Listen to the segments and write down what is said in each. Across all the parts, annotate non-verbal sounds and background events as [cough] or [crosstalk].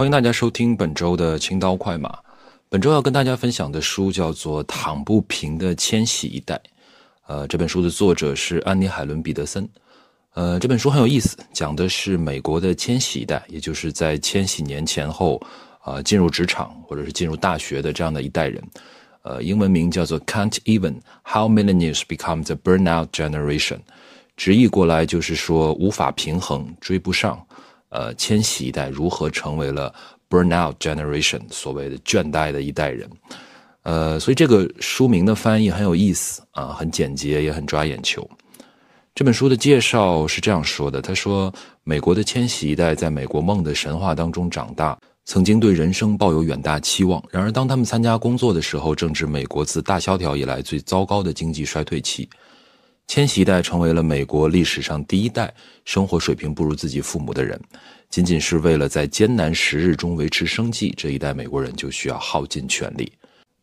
欢迎大家收听本周的青刀快马。本周要跟大家分享的书叫做《躺不平的千禧一代》。呃，这本书的作者是安妮·海伦·彼得森。呃，这本书很有意思，讲的是美国的千禧一代，也就是在千禧年前后啊进入职场或者是进入大学的这样的一代人。呃，英文名叫做 "Can't Even How Millennials Become the Burnout Generation"，直译过来就是说无法平衡、追不上。呃，千禧一代如何成为了 burnout generation，所谓的倦怠的一代人？呃，所以这个书名的翻译很有意思啊，很简洁，也很抓眼球。这本书的介绍是这样说的：他说，美国的千禧一代在美国梦的神话当中长大，曾经对人生抱有远大期望。然而，当他们参加工作的时候，正值美国自大萧条以来最糟糕的经济衰退期。千禧一代成为了美国历史上第一代生活水平不如自己父母的人，仅仅是为了在艰难时日中维持生计，这一代美国人就需要耗尽全力。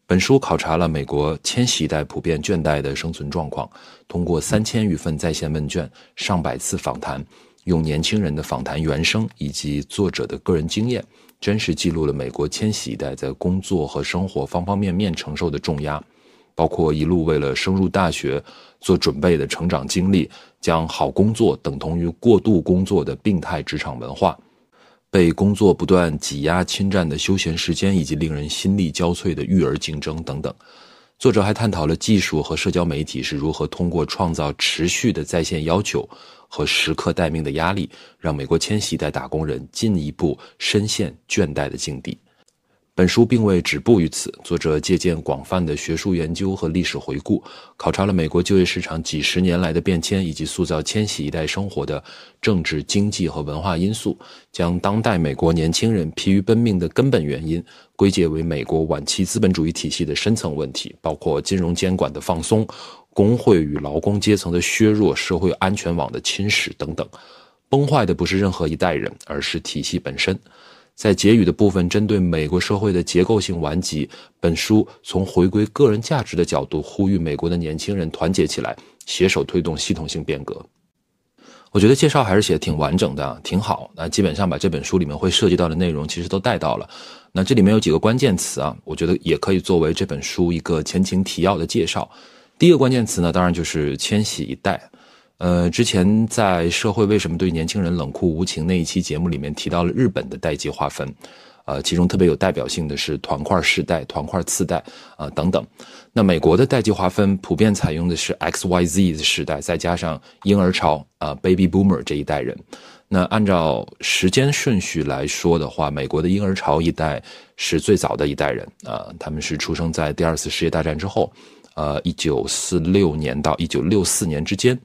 本书考察了美国千禧一代普遍倦怠的生存状况，通过三千余份在线问卷、上百次访谈，用年轻人的访谈原声以及作者的个人经验，真实记录了美国千禧一代在工作和生活方方面面承受的重压。包括一路为了升入大学做准备的成长经历，将好工作等同于过度工作的病态职场文化，被工作不断挤压侵占的休闲时间，以及令人心力交瘁的育儿竞争等等。作者还探讨了技术和社交媒体是如何通过创造持续的在线要求和时刻待命的压力，让美国千禧一代打工人进一步深陷倦怠的境地。本书并未止步于此，作者借鉴广泛的学术研究和历史回顾，考察了美国就业市场几十年来的变迁，以及塑造千禧一代生活的政治、经济和文化因素，将当代美国年轻人疲于奔命的根本原因归结为美国晚期资本主义体系的深层问题，包括金融监管的放松、工会与劳工阶层的削弱、社会安全网的侵蚀等等。崩坏的不是任何一代人，而是体系本身。在结语的部分，针对美国社会的结构性顽疾，本书从回归个人价值的角度，呼吁美国的年轻人团结起来，携手推动系统性变革。我觉得介绍还是写的挺完整的，挺好。那基本上把这本书里面会涉及到的内容，其实都带到了。那这里面有几个关键词啊，我觉得也可以作为这本书一个前情提要的介绍。第一个关键词呢，当然就是千禧一代。呃，之前在《社会为什么对年轻人冷酷无情》那一期节目里面提到了日本的代际划分，呃，其中特别有代表性的是团块世代、团块次代啊等等。那美国的代际划分普遍采用的是 X、Y、Z 的时代，再加上婴儿潮啊 Baby Boomer 这一代人。那按照时间顺序来说的话，美国的婴儿潮一代是最早的一代人啊，他们是出生在第二次世界大战之后，呃，一九四六年到一九六四年之间。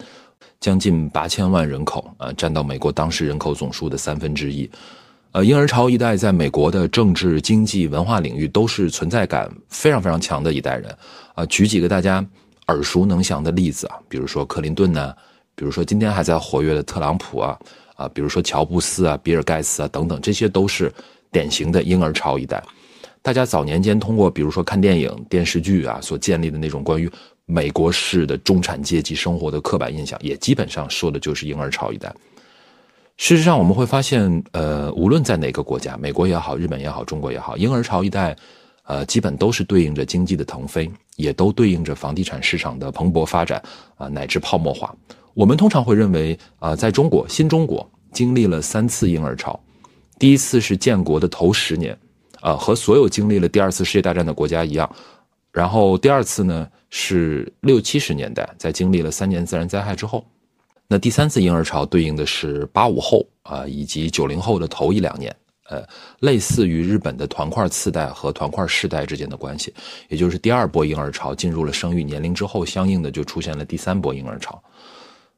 将近八千万人口，啊，占到美国当时人口总数的三分之一。呃，婴儿潮一代在美国的政治、经济、文化领域都是存在感非常非常强的一代人。啊，举几个大家耳熟能详的例子啊，比如说克林顿呢，比如说今天还在活跃的特朗普啊，啊，比如说乔布斯啊、比尔盖茨啊等等，这些都是典型的婴儿潮一代。大家早年间通过比如说看电影、电视剧啊所建立的那种关于。美国式的中产阶级生活的刻板印象，也基本上说的就是婴儿潮一代。事实上，我们会发现，呃，无论在哪个国家，美国也好，日本也好，中国也好，婴儿潮一代，呃，基本都是对应着经济的腾飞，也都对应着房地产市场的蓬勃发展啊，乃至泡沫化。我们通常会认为，啊，在中国，新中国经历了三次婴儿潮，第一次是建国的头十年，啊，和所有经历了第二次世界大战的国家一样。然后第二次呢是六七十年代，在经历了三年自然灾害之后，那第三次婴儿潮对应的是八五后啊以及九零后的头一两年，呃，类似于日本的团块次代和团块世代之间的关系，也就是第二波婴儿潮进入了生育年龄之后，相应的就出现了第三波婴儿潮。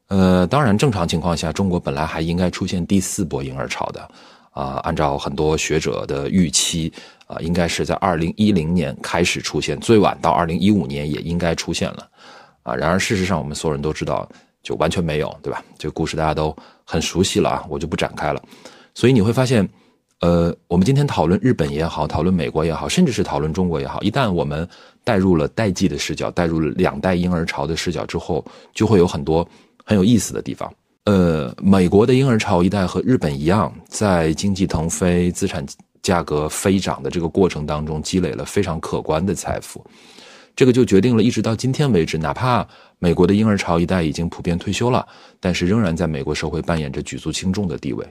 呃，当然正常情况下，中国本来还应该出现第四波婴儿潮的。啊，按照很多学者的预期，啊，应该是在二零一零年开始出现，最晚到二零一五年也应该出现了，啊，然而事实上我们所有人都知道，就完全没有，对吧？这个故事大家都很熟悉了啊，我就不展开了。所以你会发现，呃，我们今天讨论日本也好，讨论美国也好，甚至是讨论中国也好，一旦我们带入了代际的视角，带入了两代婴儿潮的视角之后，就会有很多很有意思的地方。呃，美国的婴儿潮一代和日本一样，在经济腾飞、资产价格飞涨的这个过程当中，积累了非常可观的财富。这个就决定了，一直到今天为止，哪怕美国的婴儿潮一代已经普遍退休了，但是仍然在美国社会扮演着举足轻重的地位。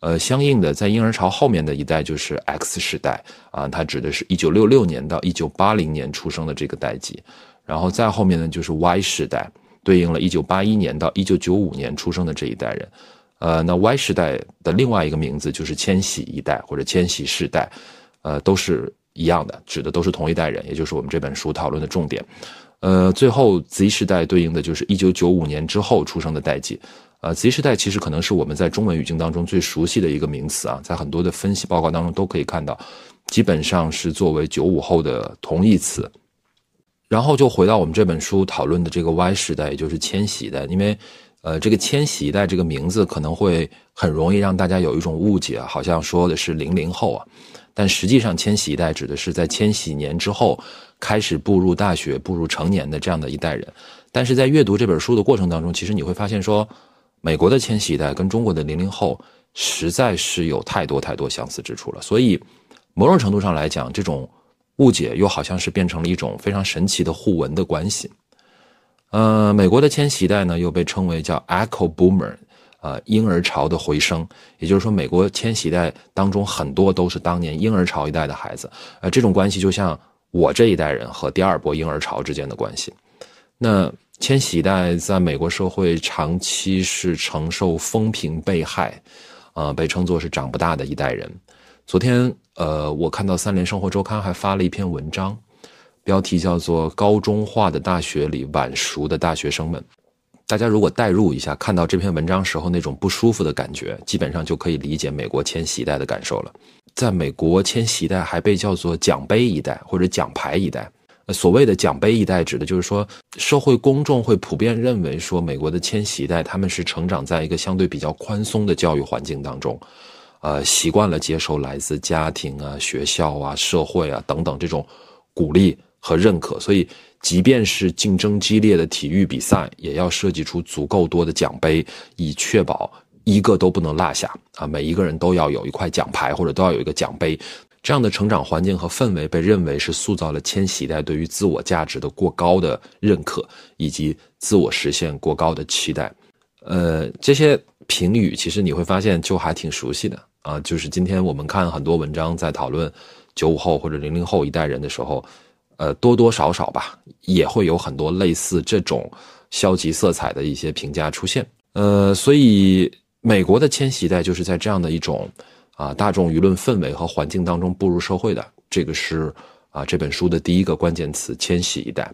呃，相应的，在婴儿潮后面的一代就是 X 时代啊，它指的是一九六六年到一九八零年出生的这个代际，然后再后面呢就是 Y 时代，对应了一九八一年到一九九五年出生的这一代人。呃，那 Y 时代的另外一个名字就是千禧一代或者千禧世代，呃，都是一样的，指的都是同一代人，也就是我们这本书讨论的重点。呃，最后 Z 时代对应的就是一九九五年之后出生的代际。呃，Z 时代其实可能是我们在中文语境当中最熟悉的一个名词啊，在很多的分析报告当中都可以看到，基本上是作为九五后的同义词。然后就回到我们这本书讨论的这个 Y 时代，也就是千禧代，因为，呃，这个千禧一代这个名字可能会很容易让大家有一种误解，好像说的是零零后啊，但实际上千禧一代指的是在千禧年之后开始步入大学、步入成年的这样的一代人。但是在阅读这本书的过程当中，其实你会发现说。美国的千禧一代跟中国的零零后实在是有太多太多相似之处了，所以某种程度上来讲，这种误解又好像是变成了一种非常神奇的互文的关系。呃，美国的千禧一代呢，又被称为叫 Echo Boomer，呃，婴儿潮的回声，也就是说，美国千禧一代当中很多都是当年婴儿潮一代的孩子，呃，这种关系就像我这一代人和第二波婴儿潮之间的关系。那。千禧代在美国社会长期是承受风评被害，呃，被称作是长不大的一代人。昨天，呃，我看到三联生活周刊还发了一篇文章，标题叫做《高中化的大学里晚熟的大学生们》。大家如果代入一下，看到这篇文章时候那种不舒服的感觉，基本上就可以理解美国千禧代的感受了。在美国，千禧代还被叫做奖杯一代或者奖牌一代。所谓的奖杯一代，指的就是说，社会公众会普遍认为说，美国的迁徙一代他们是成长在一个相对比较宽松的教育环境当中，呃，习惯了接受来自家庭啊、学校啊、社会啊等等这种鼓励和认可，所以，即便是竞争激烈的体育比赛，也要设计出足够多的奖杯，以确保一个都不能落下啊，每一个人都要有一块奖牌或者都要有一个奖杯。这样的成长环境和氛围被认为是塑造了千禧一代对于自我价值的过高的认可，以及自我实现过高的期待。呃，这些评语其实你会发现就还挺熟悉的啊。就是今天我们看很多文章在讨论九五后或者零零后一代人的时候，呃，多多少少吧也会有很多类似这种消极色彩的一些评价出现。呃，所以美国的千禧一代就是在这样的一种。啊，大众舆论氛围和环境当中步入社会的，这个是啊这本书的第一个关键词——千禧一代。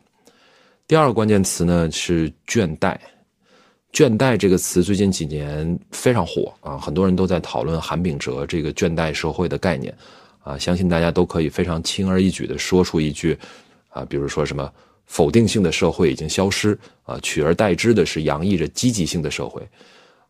第二个关键词呢是倦怠。倦怠这个词最近几年非常火啊，很多人都在讨论韩炳哲这个倦怠社会的概念啊，相信大家都可以非常轻而易举地说出一句啊，比如说什么否定性的社会已经消失啊，取而代之的是洋溢着积极性的社会。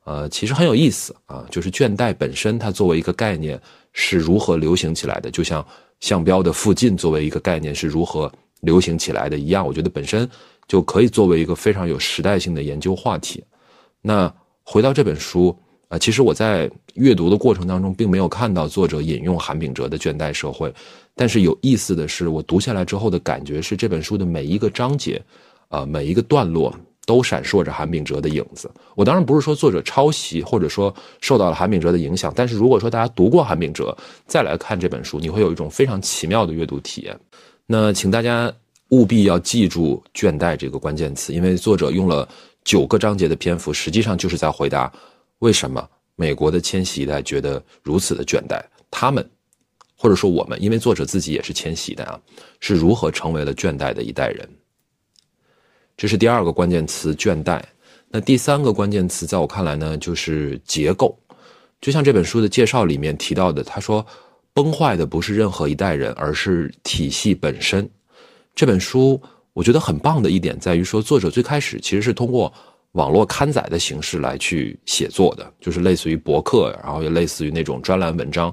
呃，其实很有意思啊，就是倦怠本身，它作为一个概念是如何流行起来的，就像项标的附近作为一个概念是如何流行起来的一样，我觉得本身就可以作为一个非常有时代性的研究话题。那回到这本书啊，其实我在阅读的过程当中，并没有看到作者引用韩炳哲的《倦怠社会》，但是有意思的是，我读下来之后的感觉是，这本书的每一个章节，啊，每一个段落。都闪烁着韩炳哲的影子。我当然不是说作者抄袭，或者说受到了韩炳哲的影响。但是如果说大家读过韩炳哲，再来看这本书，你会有一种非常奇妙的阅读体验。那请大家务必要记住“倦怠”这个关键词，因为作者用了九个章节的篇幅，实际上就是在回答为什么美国的千禧一代觉得如此的倦怠。他们，或者说我们，因为作者自己也是千禧的啊，是如何成为了倦怠的一代人。这是第二个关键词倦怠，那第三个关键词在我看来呢，就是结构。就像这本书的介绍里面提到的，他说，崩坏的不是任何一代人，而是体系本身。这本书我觉得很棒的一点在于说，作者最开始其实是通过网络刊载的形式来去写作的，就是类似于博客，然后也类似于那种专栏文章。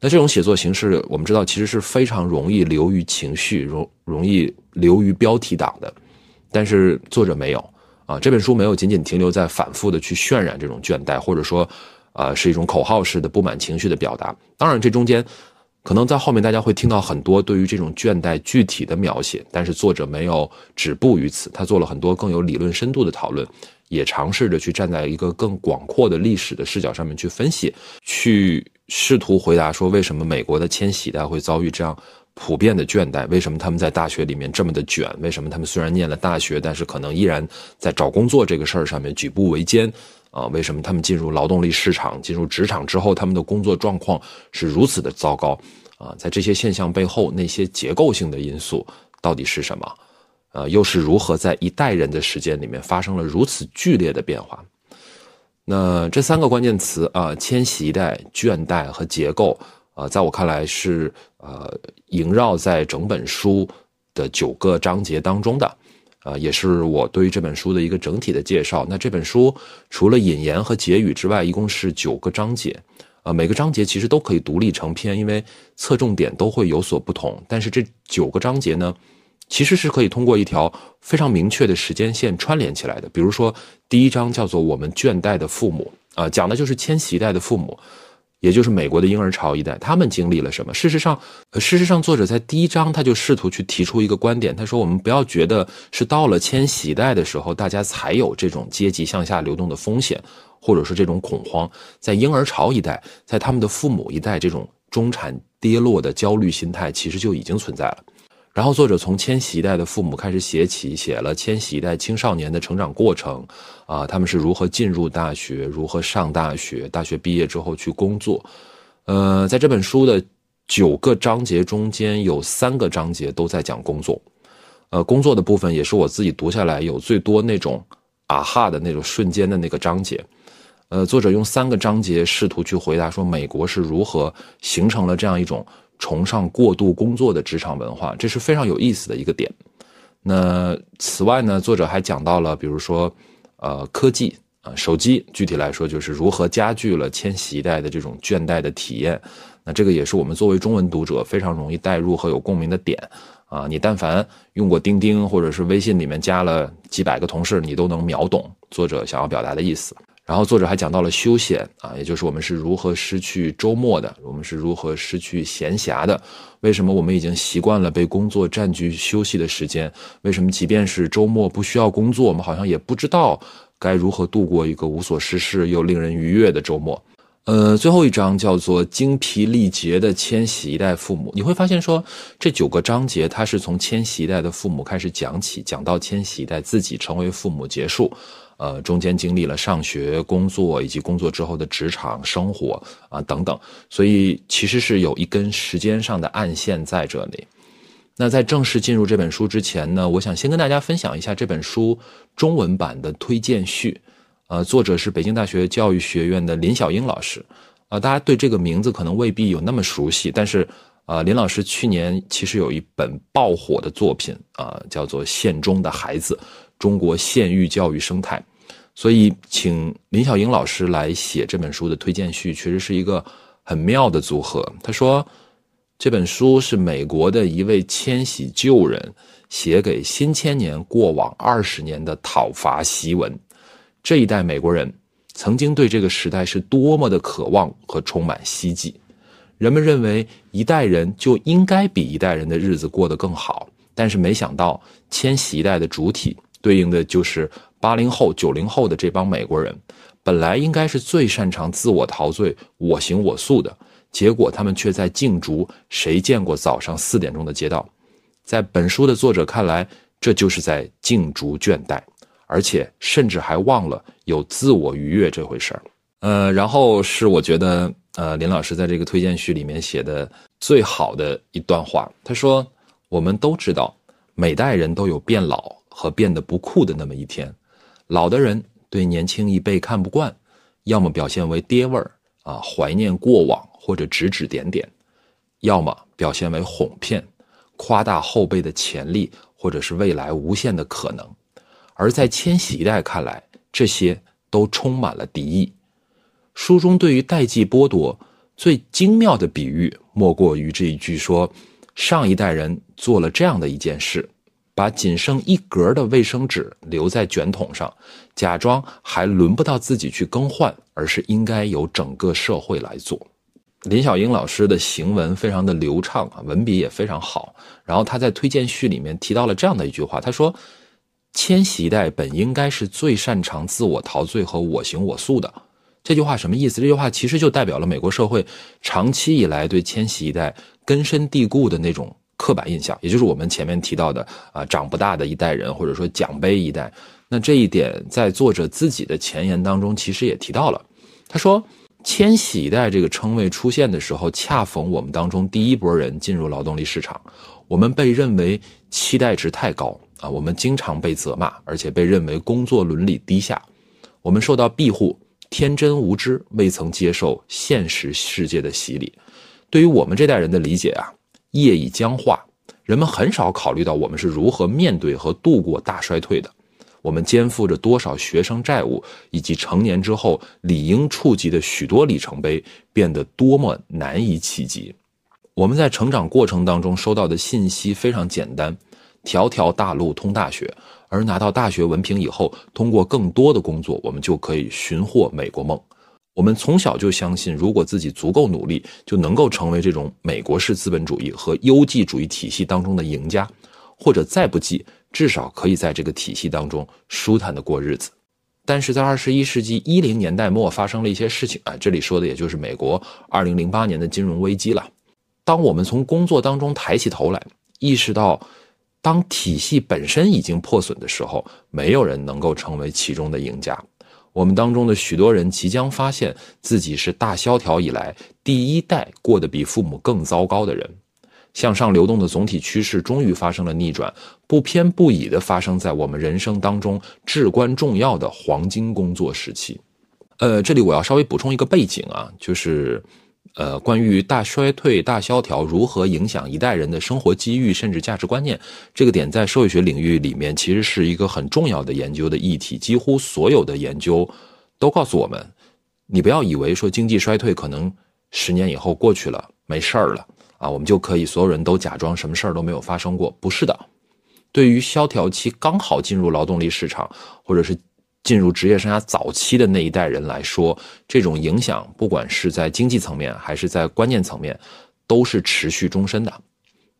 那这种写作形式，我们知道其实是非常容易流于情绪，容容易流于标题党的。但是作者没有啊，这本书没有仅仅停留在反复的去渲染这种倦怠，或者说，呃，是一种口号式的不满情绪的表达。当然，这中间可能在后面大家会听到很多对于这种倦怠具体的描写，但是作者没有止步于此，他做了很多更有理论深度的讨论，也尝试着去站在一个更广阔的历史的视角上面去分析，去试图回答说为什么美国的千禧代会遭遇这样普遍的倦怠，为什么他们在大学里面这么的卷，为什么他们虽然念了大学，但是可能依然在找工作这个事儿上面举步维艰。啊，为什么他们进入劳动力市场、进入职场之后，他们的工作状况是如此的糟糕？啊，在这些现象背后，那些结构性的因素到底是什么？呃，又是如何在一代人的时间里面发生了如此剧烈的变化？那这三个关键词啊，迁徙一代、倦怠和结构，啊，在我看来是呃萦绕在整本书的九个章节当中的。呃，也是我对于这本书的一个整体的介绍。那这本书除了引言和结语之外，一共是九个章节。呃，每个章节其实都可以独立成篇，因为侧重点都会有所不同。但是这九个章节呢，其实是可以通过一条非常明确的时间线串联起来的。比如说，第一章叫做“我们倦怠的父母”，啊，讲的就是千禧代的父母。也就是美国的婴儿潮一代，他们经历了什么？事实上，事实上，作者在第一章他就试图去提出一个观点，他说：我们不要觉得是到了千禧代的时候，大家才有这种阶级向下流动的风险，或者说这种恐慌。在婴儿潮一代，在他们的父母一代，这种中产跌落的焦虑心态其实就已经存在了。然后，作者从千禧一代的父母开始写起，写了千禧一代青少年的成长过程，啊，他们是如何进入大学，如何上大学，大学毕业之后去工作。呃，在这本书的九个章节中间，有三个章节都在讲工作。呃，工作的部分也是我自己读下来有最多那种啊哈的那种瞬间的那个章节。呃，作者用三个章节试图去回答说，美国是如何形成了这样一种。崇尚过度工作的职场文化，这是非常有意思的一个点。那此外呢，作者还讲到了，比如说，呃，科技啊，手机，具体来说就是如何加剧了千禧一代的这种倦怠的体验。那这个也是我们作为中文读者非常容易代入和有共鸣的点啊。你但凡用过钉钉或者是微信里面加了几百个同事，你都能秒懂作者想要表达的意思。然后作者还讲到了休闲啊，也就是我们是如何失去周末的，我们是如何失去闲暇的？为什么我们已经习惯了被工作占据休息的时间？为什么即便是周末不需要工作，我们好像也不知道该如何度过一个无所事事又令人愉悦的周末？呃，最后一章叫做精疲力竭的千禧一代父母，你会发现说这九个章节它是从千禧一代的父母开始讲起，讲到千禧一代自己成为父母结束。呃，中间经历了上学、工作以及工作之后的职场生活啊等等，所以其实是有一根时间上的暗线在这里。那在正式进入这本书之前呢，我想先跟大家分享一下这本书中文版的推荐序。呃，作者是北京大学教育学院的林小英老师。啊，大家对这个名字可能未必有那么熟悉，但是啊，林老师去年其实有一本爆火的作品啊，叫做《县中的孩子：中国县域教育生态》。所以，请林小英老师来写这本书的推荐序，确实是一个很妙的组合。他说，这本书是美国的一位迁徙旧人写给新千年过往二十年的讨伐檄文。这一代美国人曾经对这个时代是多么的渴望和充满希冀。人们认为一代人就应该比一代人的日子过得更好，但是没想到迁徙一代的主体对应的就是。八零后、九零后的这帮美国人，本来应该是最擅长自我陶醉、我行我素的，结果他们却在竞逐谁见过早上四点钟的街道。在本书的作者看来，这就是在竞逐倦怠，而且甚至还忘了有自我愉悦这回事儿。呃，然后是我觉得，呃，林老师在这个推荐序里面写的最好的一段话，他说：“我们都知道，每代人都有变老和变得不酷的那么一天。”老的人对年轻一辈看不惯，要么表现为爹味儿啊，怀念过往或者指指点点；要么表现为哄骗，夸大后辈的潜力或者是未来无限的可能。而在千禧一代看来，这些都充满了敌意。书中对于代际剥夺最精妙的比喻，莫过于这一句说：上一代人做了这样的一件事。把仅剩一格的卫生纸留在卷筒上，假装还轮不到自己去更换，而是应该由整个社会来做。林小英老师的行文非常的流畅啊，文笔也非常好。然后他在推荐序里面提到了这样的一句话，他说：“千禧一代本应该是最擅长自我陶醉和我行我素的。”这句话什么意思？这句话其实就代表了美国社会长期以来对千禧一代根深蒂固的那种刻板印象，也就是我们前面提到的啊，长不大的一代人，或者说奖杯一代。那这一点在作者自己的前言当中其实也提到了，他说。千禧一代这个称谓出现的时候，恰逢我们当中第一波人进入劳动力市场，我们被认为期待值太高啊，我们经常被责骂，而且被认为工作伦理低下，我们受到庇护，天真无知，未曾接受现实世界的洗礼。对于我们这代人的理解啊，业已僵化，人们很少考虑到我们是如何面对和度过大衰退的。我们肩负着多少学生债务，以及成年之后理应触及的许多里程碑，变得多么难以企及。我们在成长过程当中收到的信息非常简单：条条大路通大学。而拿到大学文凭以后，通过更多的工作，我们就可以寻获美国梦。我们从小就相信，如果自己足够努力，就能够成为这种美国式资本主义和优绩主义体系当中的赢家，或者再不济。至少可以在这个体系当中舒坦的过日子，但是在二十一世纪一零年代末发生了一些事情啊，这里说的也就是美国二零零八年的金融危机了。当我们从工作当中抬起头来，意识到当体系本身已经破损的时候，没有人能够成为其中的赢家。我们当中的许多人即将发现自己是大萧条以来第一代过得比父母更糟糕的人。向上流动的总体趋势终于发生了逆转，不偏不倚地发生在我们人生当中至关重要的黄金工作时期。呃，这里我要稍微补充一个背景啊，就是，呃，关于大衰退、大萧条如何影响一代人的生活机遇甚至价值观念，这个点在社会学领域里面其实是一个很重要的研究的议题。几乎所有的研究都告诉我们，你不要以为说经济衰退可能十年以后过去了，没事儿了。啊，我们就可以所有人都假装什么事儿都没有发生过？不是的，对于萧条期刚好进入劳动力市场，或者是进入职业生涯早期的那一代人来说，这种影响，不管是在经济层面还是在观念层面，都是持续终身的。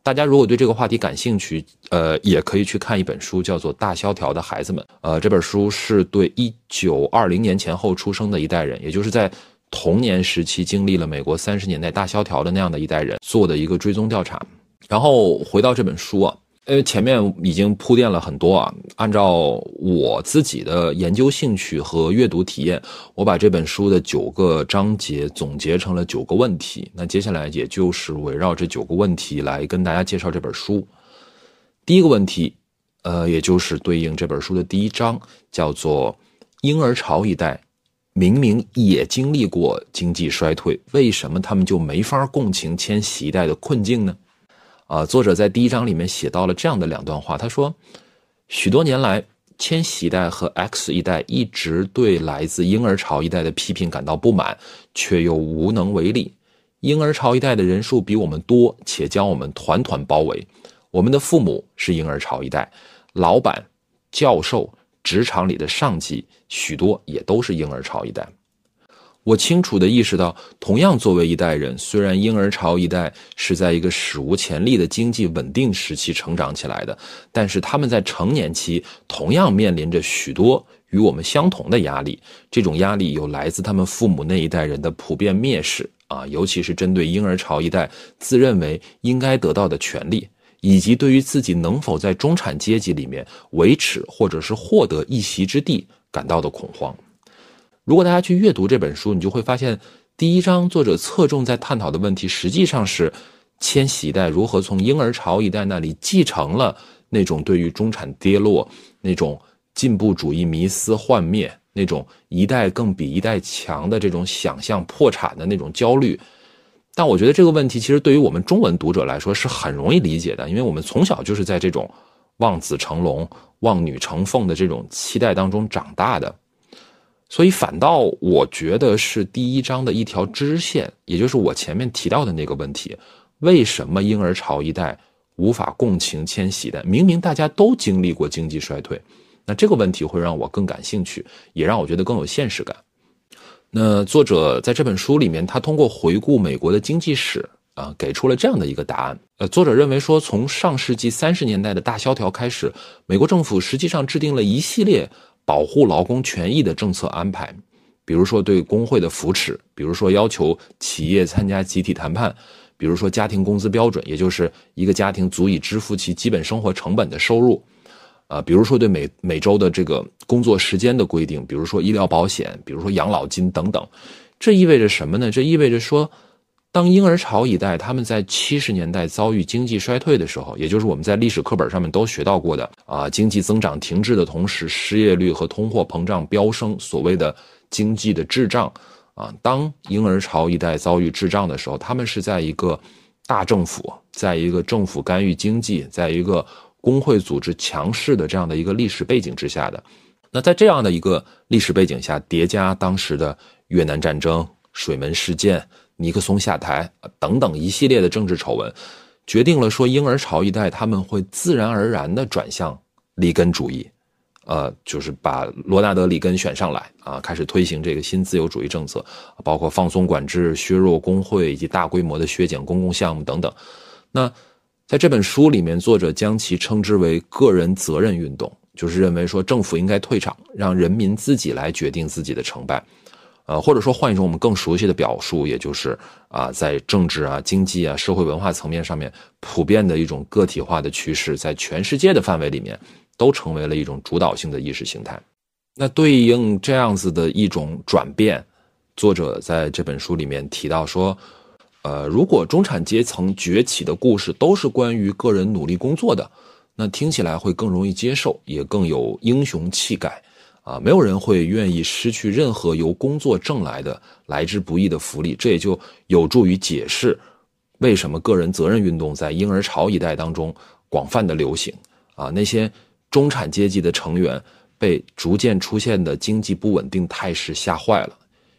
大家如果对这个话题感兴趣，呃，也可以去看一本书，叫做《大萧条的孩子们》。呃，这本书是对一九二零年前后出生的一代人，也就是在。童年时期经历了美国三十年代大萧条的那样的一代人做的一个追踪调查，然后回到这本书啊，呃，前面已经铺垫了很多啊。按照我自己的研究兴趣和阅读体验，我把这本书的九个章节总结成了九个问题。那接下来也就是围绕这九个问题来跟大家介绍这本书。第一个问题，呃，也就是对应这本书的第一章，叫做婴儿潮一代。明明也经历过经济衰退，为什么他们就没法共情千禧一代的困境呢？啊，作者在第一章里面写到了这样的两段话，他说：许多年来，千禧一代和 X 一代一直对来自婴儿潮一代的批评感到不满，却又无能为力。婴儿潮一代的人数比我们多，且将我们团团包围。我们的父母是婴儿潮一代，老板、教授。职场里的上级许多也都是婴儿潮一代，我清楚地意识到，同样作为一代人，虽然婴儿潮一代是在一个史无前例的经济稳定时期成长起来的，但是他们在成年期同样面临着许多与我们相同的压力。这种压力有来自他们父母那一代人的普遍蔑视啊，尤其是针对婴儿潮一代自认为应该得到的权利。以及对于自己能否在中产阶级里面维持或者是获得一席之地感到的恐慌。如果大家去阅读这本书，你就会发现，第一章作者侧重在探讨的问题，实际上是千禧一代如何从婴儿潮一代那里继承了那种对于中产跌落、那种进步主义迷思幻灭、那种一代更比一代强的这种想象破产的那种焦虑。但我觉得这个问题其实对于我们中文读者来说是很容易理解的，因为我们从小就是在这种望子成龙、望女成凤的这种期待当中长大的，所以反倒我觉得是第一章的一条支线，也就是我前面提到的那个问题：为什么婴儿潮一代无法共情迁徙的？明明大家都经历过经济衰退，那这个问题会让我更感兴趣，也让我觉得更有现实感。那作者在这本书里面，他通过回顾美国的经济史啊，给出了这样的一个答案。呃，作者认为说，从上世纪三十年代的大萧条开始，美国政府实际上制定了一系列保护劳工权益的政策安排，比如说对工会的扶持，比如说要求企业参加集体谈判。比如说家庭工资标准，也就是一个家庭足以支付其基本生活成本的收入，啊，比如说对每每周的这个工作时间的规定，比如说医疗保险，比如说养老金等等，这意味着什么呢？这意味着说，当婴儿潮一代他们在七十年代遭遇经济衰退的时候，也就是我们在历史课本上面都学到过的啊，经济增长停滞的同时，失业率和通货膨胀飙升，所谓的经济的滞胀。啊，当婴儿潮一代遭遇滞胀的时候，他们是在一个大政府，在一个政府干预经济，在一个工会组织强势的这样的一个历史背景之下的。那在这样的一个历史背景下，叠加当时的越南战争、水门事件、尼克松下台等等一系列的政治丑闻，决定了说婴儿潮一代他们会自然而然的转向里根主义。呃，就是把罗纳德·里根选上来啊，开始推行这个新自由主义政策，包括放松管制、削弱工会以及大规模的削减公共项目等等。那在这本书里面，作者将其称之为个人责任运动，就是认为说政府应该退场，让人民自己来决定自己的成败。呃，或者说换一种我们更熟悉的表述，也就是啊，在政治啊、经济啊、社会文化层面上面普遍的一种个体化的趋势，在全世界的范围里面。都成为了一种主导性的意识形态。那对应这样子的一种转变，作者在这本书里面提到说，呃，如果中产阶层崛起的故事都是关于个人努力工作的，那听起来会更容易接受，也更有英雄气概啊！没有人会愿意失去任何由工作挣来的来之不易的福利。这也就有助于解释为什么个人责任运动在婴儿潮一代当中广泛的流行啊！那些。中产阶级的成员被逐渐出现的经济不稳定态势吓坏了，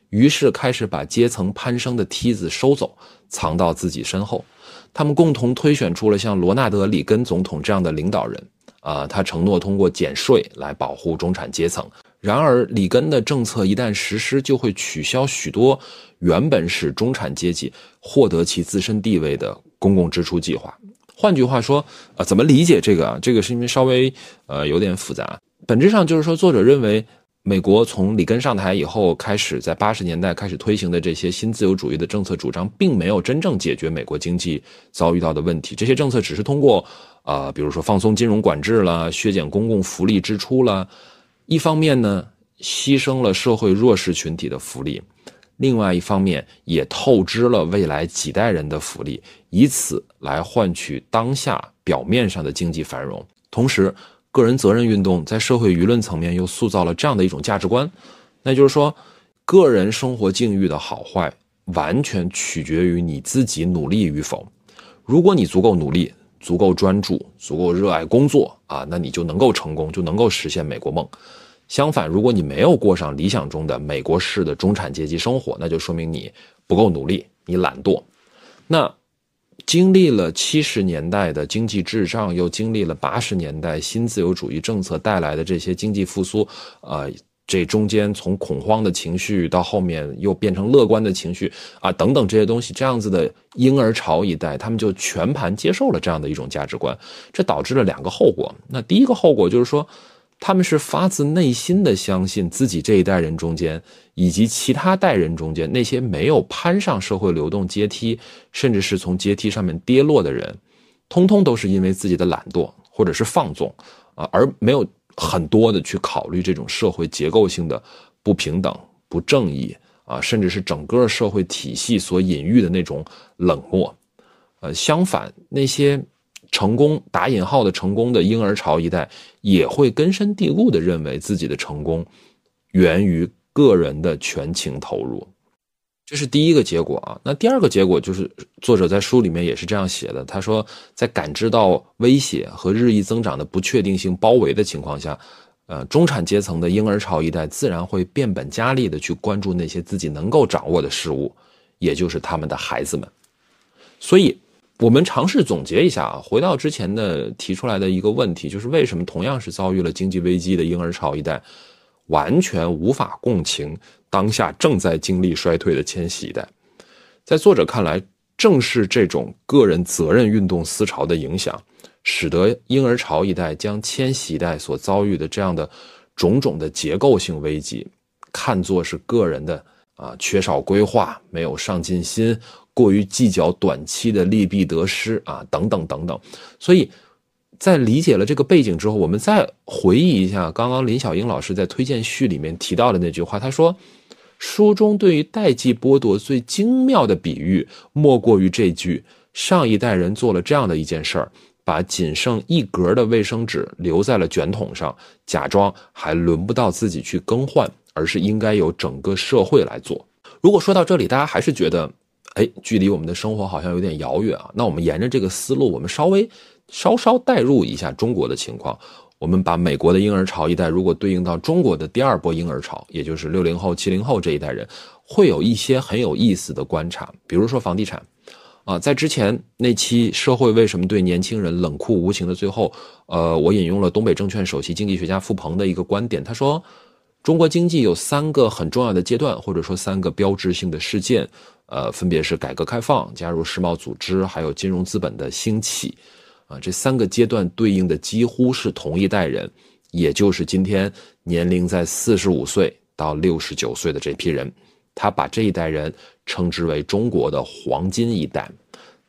于是开始把阶层攀升的梯子收走，藏到自己身后。他们共同推选出了像罗纳德·里根总统这样的领导人。啊，他承诺通过减税来保护中产阶层。然而，里根的政策一旦实施，就会取消许多原本使中产阶级获得其自身地位的公共支出计划。换句话说，啊，怎么理解这个啊？这个是因为稍微呃有点复杂。本质上就是说，作者认为，美国从里根上台以后开始，在八十年代开始推行的这些新自由主义的政策主张，并没有真正解决美国经济遭遇到的问题。这些政策只是通过啊，比如说放松金融管制啦，削减公共福利支出啦，一方面呢，牺牲了社会弱势群体的福利。另外一方面，也透支了未来几代人的福利，以此来换取当下表面上的经济繁荣。同时，个人责任运动在社会舆论层面又塑造了这样的一种价值观，那就是说，个人生活境遇的好坏完全取决于你自己努力与否。如果你足够努力、足够专注、足够热爱工作啊，那你就能够成功，就能够实现美国梦。相反，如果你没有过上理想中的美国式的中产阶级生活，那就说明你不够努力，你懒惰。那经历了七十年代的经济滞胀，又经历了八十年代新自由主义政策带来的这些经济复苏，啊，这中间从恐慌的情绪到后面又变成乐观的情绪啊，等等这些东西，这样子的婴儿潮一代，他们就全盘接受了这样的一种价值观，这导致了两个后果。那第一个后果就是说。他们是发自内心的相信自己这一代人中间，以及其他代人中间那些没有攀上社会流动阶梯，甚至是从阶梯上面跌落的人，通通都是因为自己的懒惰或者是放纵啊，而没有很多的去考虑这种社会结构性的不平等、不正义啊，甚至是整个社会体系所隐喻的那种冷漠。呃，相反，那些。成功打引号的成功的婴儿潮一代也会根深蒂固的认为自己的成功源于个人的全情投入，这是第一个结果啊。那第二个结果就是作者在书里面也是这样写的，他说，在感知到威胁和日益增长的不确定性包围的情况下，呃，中产阶层的婴儿潮一代自然会变本加厉的去关注那些自己能够掌握的事物，也就是他们的孩子们，所以。我们尝试总结一下啊，回到之前的提出来的一个问题，就是为什么同样是遭遇了经济危机的婴儿潮一代，完全无法共情当下正在经历衰退的千禧一代。在作者看来，正是这种个人责任运动思潮的影响，使得婴儿潮一代将千禧一代所遭遇的这样的种种的结构性危机，看作是个人的啊缺少规划、没有上进心、过于计较短期的利弊得失啊等等等等。所以在理解了这个背景之后，我们再回忆一下刚刚林小英老师在推荐序里面提到的那句话，他说。书中对于代际剥夺最精妙的比喻，莫过于这句：上一代人做了这样的一件事儿，把仅剩一格的卫生纸留在了卷筒上，假装还轮不到自己去更换，而是应该由整个社会来做。如果说到这里，大家还是觉得，哎，距离我们的生活好像有点遥远啊，那我们沿着这个思路，我们稍微稍稍代入一下中国的情况。我们把美国的婴儿潮一代，如果对应到中国的第二波婴儿潮，也就是六零后、七零后这一代人，会有一些很有意思的观察。比如说房地产，啊，在之前那期社会为什么对年轻人冷酷无情的最后，呃，我引用了东北证券首席经济学家付鹏的一个观点，他说，中国经济有三个很重要的阶段，或者说三个标志性的事件，呃，分别是改革开放、加入世贸组织，还有金融资本的兴起。啊，这三个阶段对应的几乎是同一代人，也就是今天年龄在四十五岁到六十九岁的这批人，他把这一代人称之为中国的黄金一代。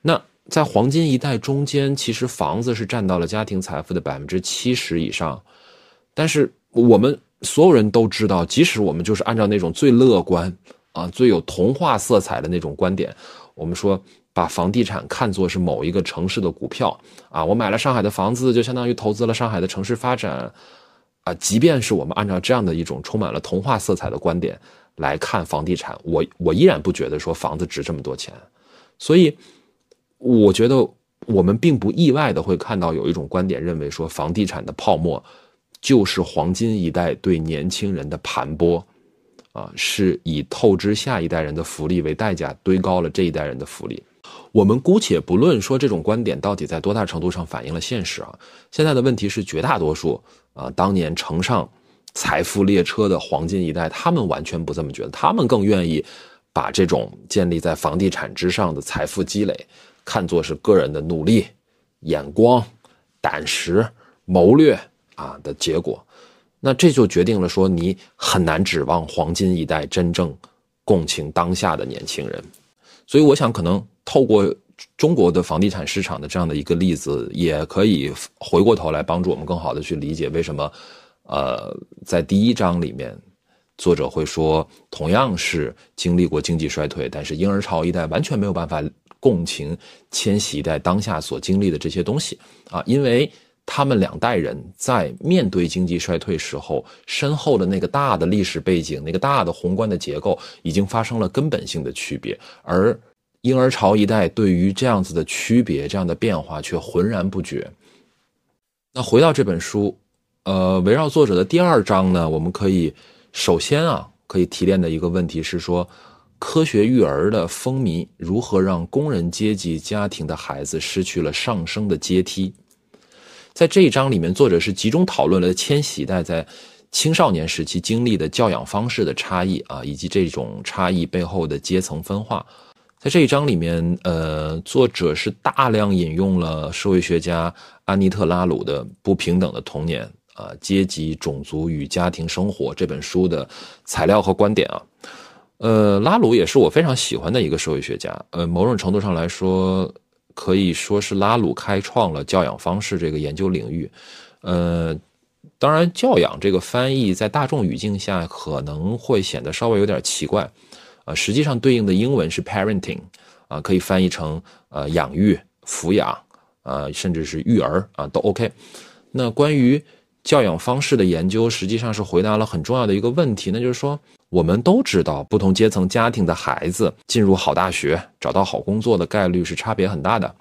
那在黄金一代中间，其实房子是占到了家庭财富的百分之七十以上，但是我们所有人都知道，即使我们就是按照那种最乐观啊、最有童话色彩的那种观点，我们说。把房地产看作是某一个城市的股票啊，我买了上海的房子，就相当于投资了上海的城市发展啊。即便是我们按照这样的一种充满了童话色彩的观点来看房地产，我我依然不觉得说房子值这么多钱。所以，我觉得我们并不意外的会看到有一种观点认为说房地产的泡沫就是黄金一代对年轻人的盘剥啊，是以透支下一代人的福利为代价堆高了这一代人的福利。我们姑且不论说这种观点到底在多大程度上反映了现实啊，现在的问题是绝大多数啊，当年乘上财富列车的黄金一代，他们完全不这么觉得，他们更愿意把这种建立在房地产之上的财富积累看作是个人的努力、眼光、胆识、谋略啊的结果，那这就决定了说你很难指望黄金一代真正共情当下的年轻人，所以我想可能。透过中国的房地产市场的这样的一个例子，也可以回过头来帮助我们更好的去理解为什么，呃，在第一章里面，作者会说，同样是经历过经济衰退，但是婴儿潮一代完全没有办法共情千禧一代当下所经历的这些东西啊，因为他们两代人在面对经济衰退时候，身后的那个大的历史背景，那个大的宏观的结构已经发生了根本性的区别，而。婴儿潮一代对于这样子的区别、这样的变化却浑然不觉。那回到这本书，呃，围绕作者的第二章呢，我们可以首先啊，可以提炼的一个问题是说，科学育儿的风靡如何让工人阶级家庭的孩子失去了上升的阶梯？在这一章里面，作者是集中讨论了千禧一代在青少年时期经历的教养方式的差异啊，以及这种差异背后的阶层分化。在这一章里面，呃，作者是大量引用了社会学家安妮特·拉鲁的《不平等的童年》啊，阶级、种族与家庭生活这本书的材料和观点啊。呃，拉鲁也是我非常喜欢的一个社会学家。呃，某种程度上来说，可以说是拉鲁开创了教养方式这个研究领域。呃，当然，教养这个翻译在大众语境下可能会显得稍微有点奇怪。啊，实际上对应的英文是 parenting，啊，可以翻译成呃养育、抚养，啊，甚至是育儿啊，都 OK。那关于教养方式的研究，实际上是回答了很重要的一个问题，那就是说，我们都知道，不同阶层家庭的孩子进入好大学、找到好工作的概率是差别很大的。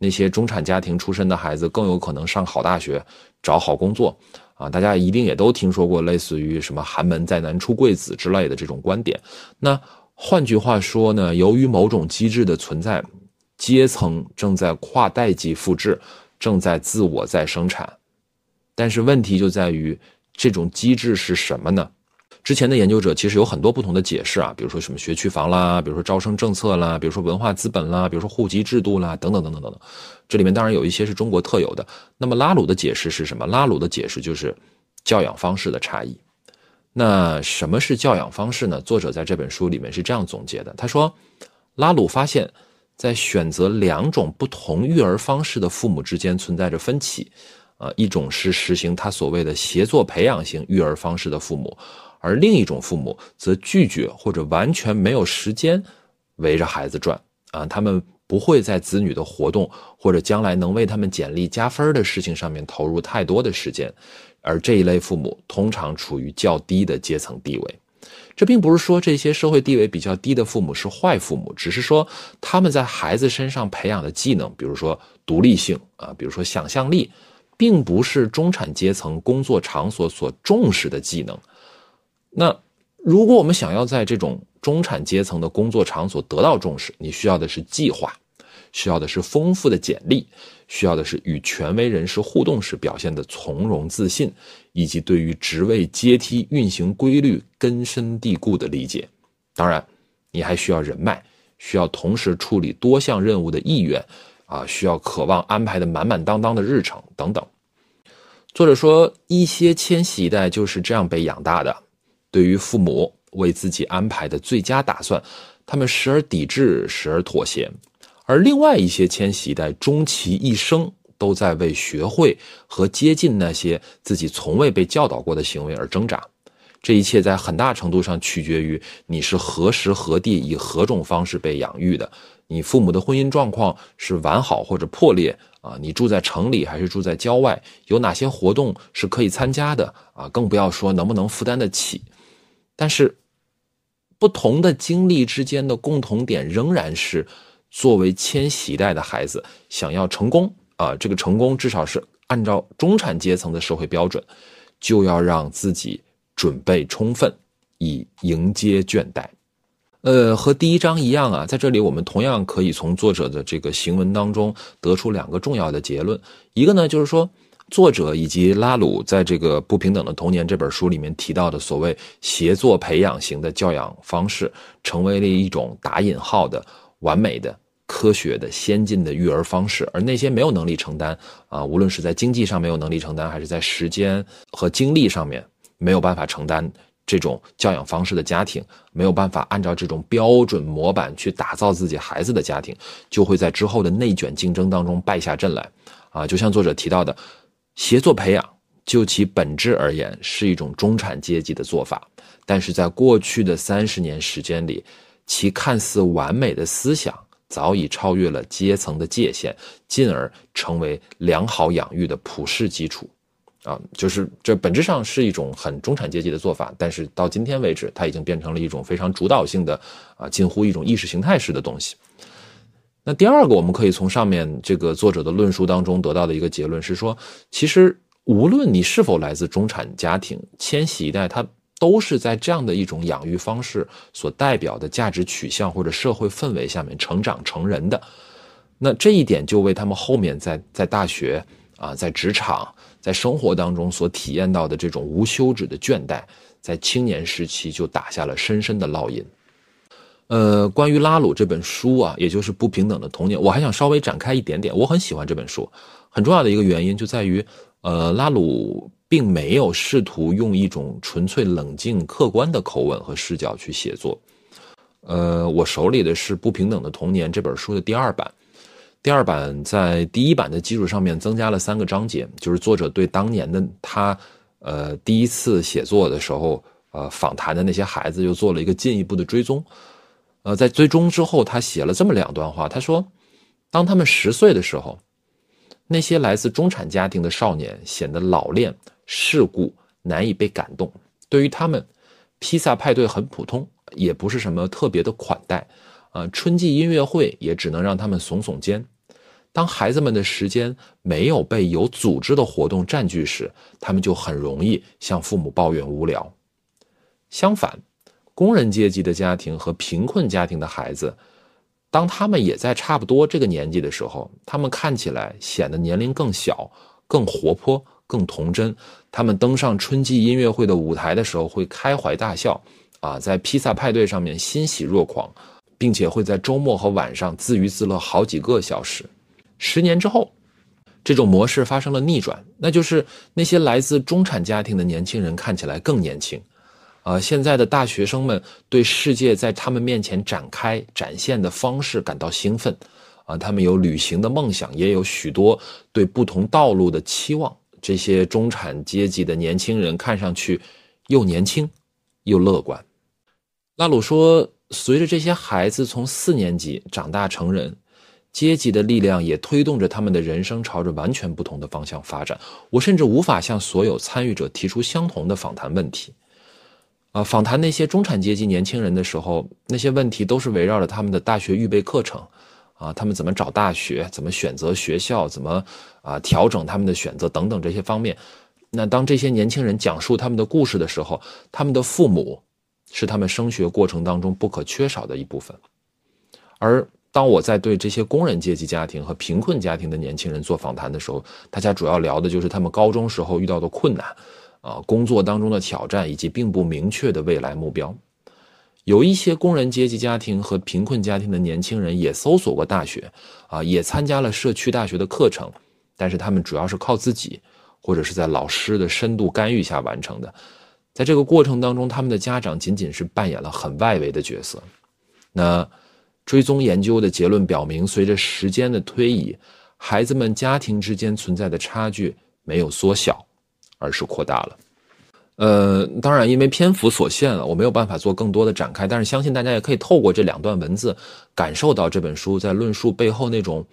那些中产家庭出身的孩子更有可能上好大学、找好工作。啊，大家一定也都听说过类似于什么“寒门再难出贵子”之类的这种观点。那换句话说呢，由于某种机制的存在，阶层正在跨代际复制，正在自我再生产。但是问题就在于，这种机制是什么呢？之前的研究者其实有很多不同的解释啊，比如说什么学区房啦，比如说招生政策啦，比如说文化资本啦，比如说户籍制度啦，等等等等等等。这里面当然有一些是中国特有的。那么拉鲁的解释是什么？拉鲁的解释就是教养方式的差异。那什么是教养方式呢？作者在这本书里面是这样总结的：他说，拉鲁发现，在选择两种不同育儿方式的父母之间存在着分歧。啊，一种是实行他所谓的协作培养型育儿方式的父母。而另一种父母则拒绝或者完全没有时间围着孩子转啊，他们不会在子女的活动或者将来能为他们简历加分的事情上面投入太多的时间，而这一类父母通常处于较低的阶层地位。这并不是说这些社会地位比较低的父母是坏父母，只是说他们在孩子身上培养的技能，比如说独立性啊，比如说想象力，并不是中产阶层工作场所所重视的技能。那如果我们想要在这种中产阶层的工作场所得到重视，你需要的是计划，需要的是丰富的简历，需要的是与权威人士互动时表现的从容自信，以及对于职位阶梯运行规律根深蒂固的理解。当然，你还需要人脉，需要同时处理多项任务的意愿，啊，需要渴望安排的满满当当的日程等等。作者说，一些千禧一代就是这样被养大的。对于父母为自己安排的最佳打算，他们时而抵制，时而妥协；而另外一些千禧一代，终其一生都在为学会和接近那些自己从未被教导过的行为而挣扎。这一切在很大程度上取决于你是何时何地以何种方式被养育的，你父母的婚姻状况是完好或者破裂啊？你住在城里还是住在郊外？有哪些活动是可以参加的啊？更不要说能不能负担得起。但是，不同的经历之间的共同点仍然是，作为千禧代的孩子，想要成功啊，这个成功至少是按照中产阶层的社会标准，就要让自己准备充分，以迎接倦怠。呃，和第一章一样啊，在这里我们同样可以从作者的这个行文当中得出两个重要的结论，一个呢就是说。作者以及拉鲁在这个《不平等的童年》这本书里面提到的所谓协作培养型的教养方式，成为了一种打引号的完美的、科学的、先进的育儿方式。而那些没有能力承担啊，无论是在经济上没有能力承担，还是在时间和精力上面没有办法承担这种教养方式的家庭，没有办法按照这种标准模板去打造自己孩子的家庭，就会在之后的内卷竞争当中败下阵来。啊，就像作者提到的。协作培养，就其本质而言，是一种中产阶级的做法。但是在过去的三十年时间里，其看似完美的思想早已超越了阶层的界限，进而成为良好养育的普世基础。啊，就是这本质上是一种很中产阶级的做法，但是到今天为止，它已经变成了一种非常主导性的，啊，近乎一种意识形态式的东西。那第二个，我们可以从上面这个作者的论述当中得到的一个结论是说，其实无论你是否来自中产家庭，千禧一代他都是在这样的一种养育方式所代表的价值取向或者社会氛围下面成长成人的。那这一点就为他们后面在在大学啊，在职场，在生活当中所体验到的这种无休止的倦怠，在青年时期就打下了深深的烙印。呃，关于拉鲁这本书啊，也就是不平等的童年，我还想稍微展开一点点。我很喜欢这本书，很重要的一个原因就在于，呃，拉鲁并没有试图用一种纯粹冷静、客观的口吻和视角去写作。呃，我手里的是《不平等的童年》这本书的第二版，第二版在第一版的基础上面增加了三个章节，就是作者对当年的他，呃，第一次写作的时候，呃，访谈的那些孩子又做了一个进一步的追踪。呃，在追踪之后，他写了这么两段话。他说，当他们十岁的时候，那些来自中产家庭的少年显得老练、世故，难以被感动。对于他们，披萨派对很普通，也不是什么特别的款待。啊，春季音乐会也只能让他们耸耸肩。当孩子们的时间没有被有组织的活动占据时，他们就很容易向父母抱怨无聊。相反。工人阶级的家庭和贫困家庭的孩子，当他们也在差不多这个年纪的时候，他们看起来显得年龄更小、更活泼、更童真。他们登上春季音乐会的舞台的时候会开怀大笑，啊，在披萨派对上面欣喜若狂，并且会在周末和晚上自娱自乐好几个小时。十年之后，这种模式发生了逆转，那就是那些来自中产家庭的年轻人看起来更年轻。啊，现在的大学生们对世界在他们面前展开展现的方式感到兴奋，啊，他们有旅行的梦想，也有许多对不同道路的期望。这些中产阶级的年轻人看上去又年轻又乐观。拉鲁说，随着这些孩子从四年级长大成人，阶级的力量也推动着他们的人生朝着完全不同的方向发展。我甚至无法向所有参与者提出相同的访谈问题。啊，访谈那些中产阶级年轻人的时候，那些问题都是围绕着他们的大学预备课程，啊，他们怎么找大学，怎么选择学校，怎么啊调整他们的选择等等这些方面。那当这些年轻人讲述他们的故事的时候，他们的父母是他们升学过程当中不可缺少的一部分。而当我在对这些工人阶级家庭和贫困家庭的年轻人做访谈的时候，大家主要聊的就是他们高中时候遇到的困难。啊，工作当中的挑战以及并不明确的未来目标，有一些工人阶级家庭和贫困家庭的年轻人也搜索过大学，啊，也参加了社区大学的课程，但是他们主要是靠自己，或者是在老师的深度干预下完成的。在这个过程当中，他们的家长仅仅是扮演了很外围的角色。那追踪研究的结论表明，随着时间的推移，孩子们家庭之间存在的差距没有缩小。而是扩大了，呃，当然，因为篇幅所限了，我没有办法做更多的展开。但是，相信大家也可以透过这两段文字，感受到这本书在论述背后那种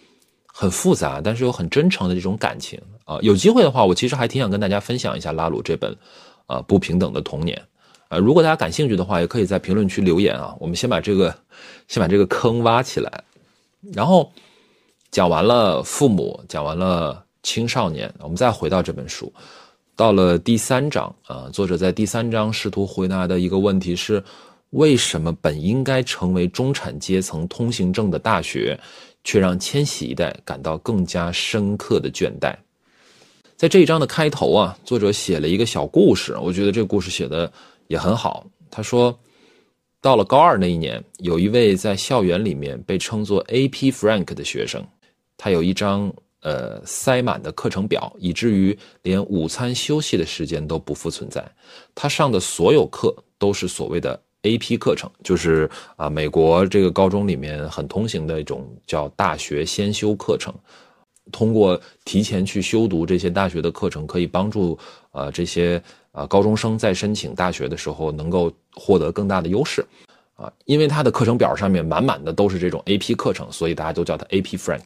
很复杂，但是又很真诚的这种感情啊。有机会的话，我其实还挺想跟大家分享一下拉鲁这本啊不平等的童年啊。如果大家感兴趣的话，也可以在评论区留言啊。我们先把这个先把这个坑挖起来，然后讲完了父母，讲完了青少年，我们再回到这本书。到了第三章啊，作者在第三章试图回答的一个问题是：为什么本应该成为中产阶层通行证的大学，却让千禧一代感到更加深刻的倦怠？在这一章的开头啊，作者写了一个小故事，我觉得这个故事写的也很好。他说，到了高二那一年，有一位在校园里面被称作 A.P. Frank 的学生，他有一张。呃，塞满的课程表，以至于连午餐休息的时间都不复存在。他上的所有课都是所谓的 AP 课程，就是啊，美国这个高中里面很通行的一种叫大学先修课程。通过提前去修读这些大学的课程，可以帮助呃这些啊高中生在申请大学的时候能够获得更大的优势。啊，因为他的课程表上面满满的都是这种 AP 课程，所以大家都叫他 AP Frank。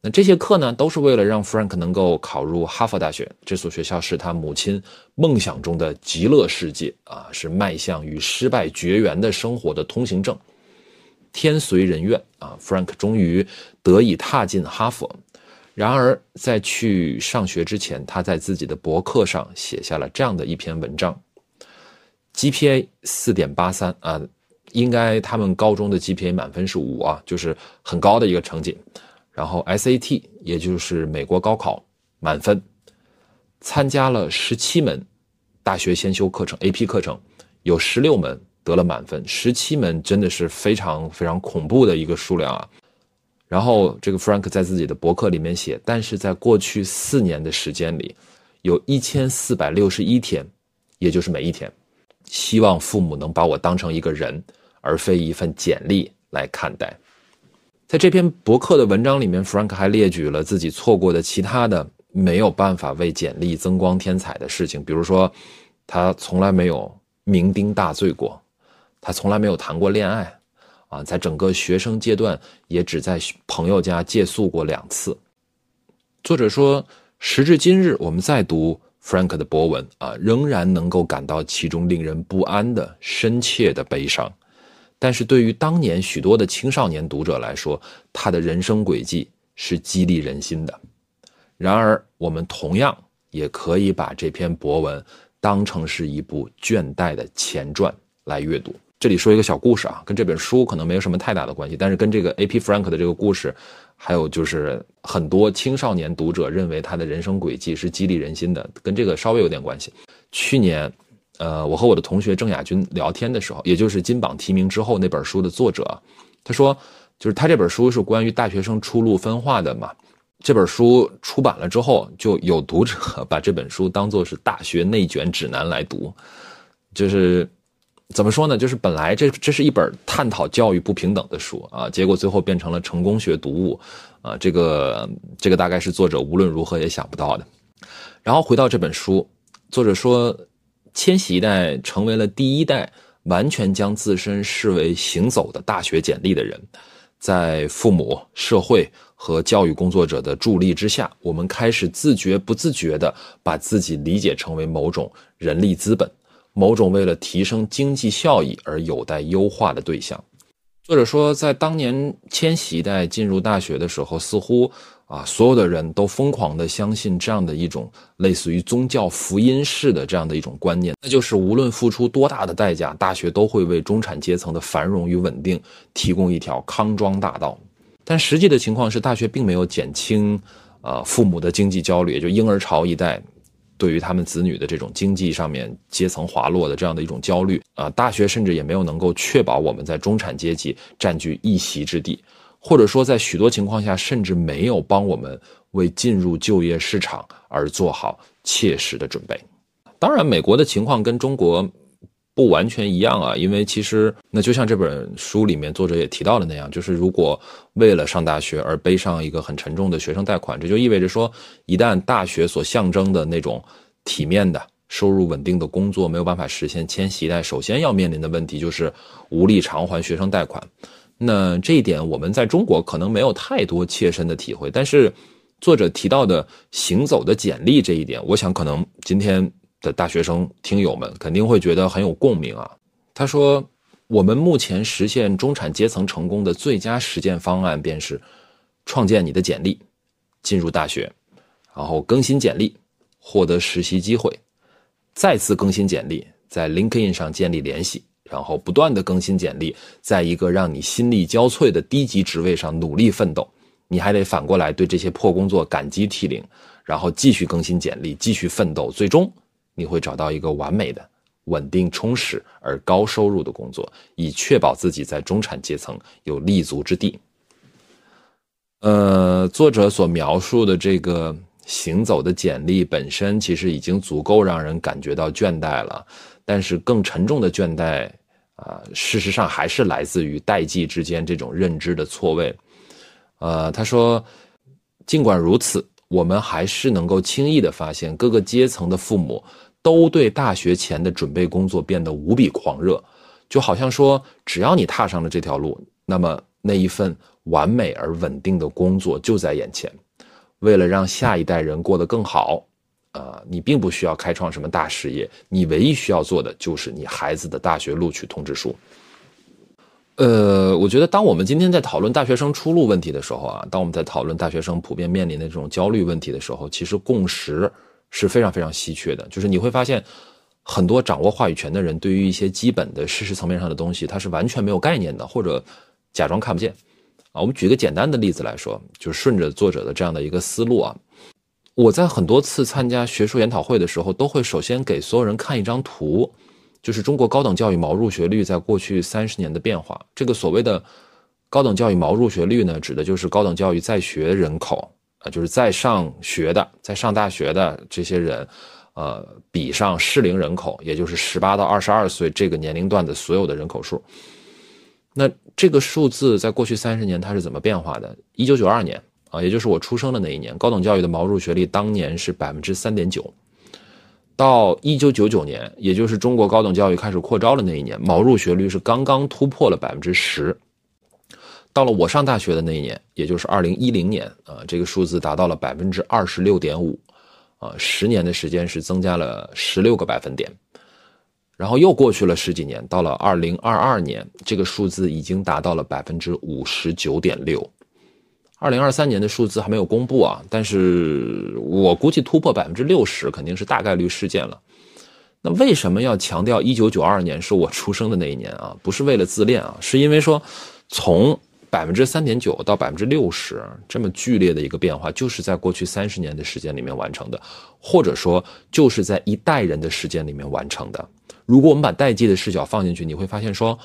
那这些课呢，都是为了让 Frank 能够考入哈佛大学。这所学校是他母亲梦想中的极乐世界啊，是迈向与失败绝缘的生活的通行证。天随人愿啊，Frank 终于得以踏进哈佛。然而，在去上学之前，他在自己的博客上写下了这样的一篇文章：GPA 四点八三啊，应该他们高中的 GPA 满分是五啊，就是很高的一个成绩。然后 SAT 也就是美国高考满分，参加了十七门大学先修课程 AP 课程，有十六门得了满分，十七门真的是非常非常恐怖的一个数量啊。然后这个 Frank 在自己的博客里面写，但是在过去四年的时间里，有一千四百六十一天，也就是每一天，希望父母能把我当成一个人，而非一份简历来看待。在这篇博客的文章里面，Frank 还列举了自己错过的其他的没有办法为简历增光添彩的事情，比如说，他从来没有酩酊大醉过，他从来没有谈过恋爱，啊，在整个学生阶段也只在朋友家借宿过两次。作者说，时至今日，我们再读 Frank 的博文啊，仍然能够感到其中令人不安的深切的悲伤。但是对于当年许多的青少年读者来说，他的人生轨迹是激励人心的。然而，我们同样也可以把这篇博文当成是一部倦怠的前传来阅读。这里说一个小故事啊，跟这本书可能没有什么太大的关系，但是跟这个 A.P. Frank 的这个故事，还有就是很多青少年读者认为他的人生轨迹是激励人心的，跟这个稍微有点关系。去年，呃，我和我的同学郑亚军聊天的时候，也就是金榜题名之后那本书的作者，他说，就是他这本书是关于大学生出路分化的嘛。这本书出版了之后，就有读者 [laughs] 把这本书当做是大学内卷指南来读，就是。怎么说呢？就是本来这这是一本探讨教育不平等的书啊，结果最后变成了成功学读物啊。这个这个大概是作者无论如何也想不到的。然后回到这本书，作者说，千禧一代成为了第一代完全将自身视为行走的大学简历的人，在父母、社会和教育工作者的助力之下，我们开始自觉不自觉地把自己理解成为某种人力资本。某种为了提升经济效益而有待优化的对象。作者说，在当年千禧一代进入大学的时候，似乎啊，所有的人都疯狂的相信这样的一种类似于宗教福音式的这样的一种观念，那就是无论付出多大的代价，大学都会为中产阶层的繁荣与稳定提供一条康庄大道。但实际的情况是，大学并没有减轻啊父母的经济焦虑，也就婴儿潮一代。对于他们子女的这种经济上面阶层滑落的这样的一种焦虑啊，大学甚至也没有能够确保我们在中产阶级占据一席之地，或者说在许多情况下甚至没有帮我们为进入就业市场而做好切实的准备。当然，美国的情况跟中国。不完全一样啊，因为其实那就像这本书里面作者也提到的那样，就是如果为了上大学而背上一个很沉重的学生贷款，这就意味着说，一旦大学所象征的那种体面的收入稳定的工作没有办法实现，千禧一代首先要面临的问题就是无力偿还学生贷款。那这一点我们在中国可能没有太多切身的体会，但是作者提到的行走的简历这一点，我想可能今天。的大学生听友们肯定会觉得很有共鸣啊。他说：“我们目前实现中产阶层成功的最佳实践方案，便是创建你的简历，进入大学，然后更新简历，获得实习机会，再次更新简历，在 LinkedIn 上建立联系，然后不断的更新简历，在一个让你心力交瘁的低级职位上努力奋斗。你还得反过来对这些破工作感激涕零，然后继续更新简历，继续奋斗，最终。”你会找到一个完美的、稳定、充实而高收入的工作，以确保自己在中产阶层有立足之地。呃，作者所描述的这个行走的简历本身，其实已经足够让人感觉到倦怠了。但是更沉重的倦怠啊，事实上还是来自于代际之间这种认知的错位。呃，他说，尽管如此，我们还是能够轻易的发现各个阶层的父母。都对大学前的准备工作变得无比狂热，就好像说，只要你踏上了这条路，那么那一份完美而稳定的工作就在眼前。为了让下一代人过得更好，呃，你并不需要开创什么大事业，你唯一需要做的就是你孩子的大学录取通知书。呃，我觉得当我们今天在讨论大学生出路问题的时候啊，当我们在讨论大学生普遍面临的这种焦虑问题的时候，其实共识。是非常非常稀缺的，就是你会发现，很多掌握话语权的人对于一些基本的事实层面上的东西，他是完全没有概念的，或者假装看不见。啊，我们举个简单的例子来说，就顺着作者的这样的一个思路啊，我在很多次参加学术研讨会的时候，都会首先给所有人看一张图，就是中国高等教育毛入学率在过去三十年的变化。这个所谓的高等教育毛入学率呢，指的就是高等教育在学人口。啊，就是在上学的，在上大学的这些人，呃，比上适龄人口，也就是十八到二十二岁这个年龄段的所有的人口数。那这个数字在过去三十年它是怎么变化的？一九九二年啊，也就是我出生的那一年，高等教育的毛入学率当年是百分之三点九。到一九九九年，也就是中国高等教育开始扩招的那一年，毛入学率是刚刚突破了百分之十。到了我上大学的那一年，也就是二零一零年啊，这个数字达到了百分之二十六点五，啊，十年的时间是增加了十六个百分点。然后又过去了十几年，到了二零二二年，这个数字已经达到了百分之五十九点六。二零二三年的数字还没有公布啊，但是我估计突破百分之六十肯定是大概率事件了。那为什么要强调一九九二年是我出生的那一年啊？不是为了自恋啊，是因为说从百分之三点九到百分之六十这么剧烈的一个变化，就是在过去三十年的时间里面完成的，或者说就是在一代人的时间里面完成的。如果我们把代际的视角放进去，你会发现说，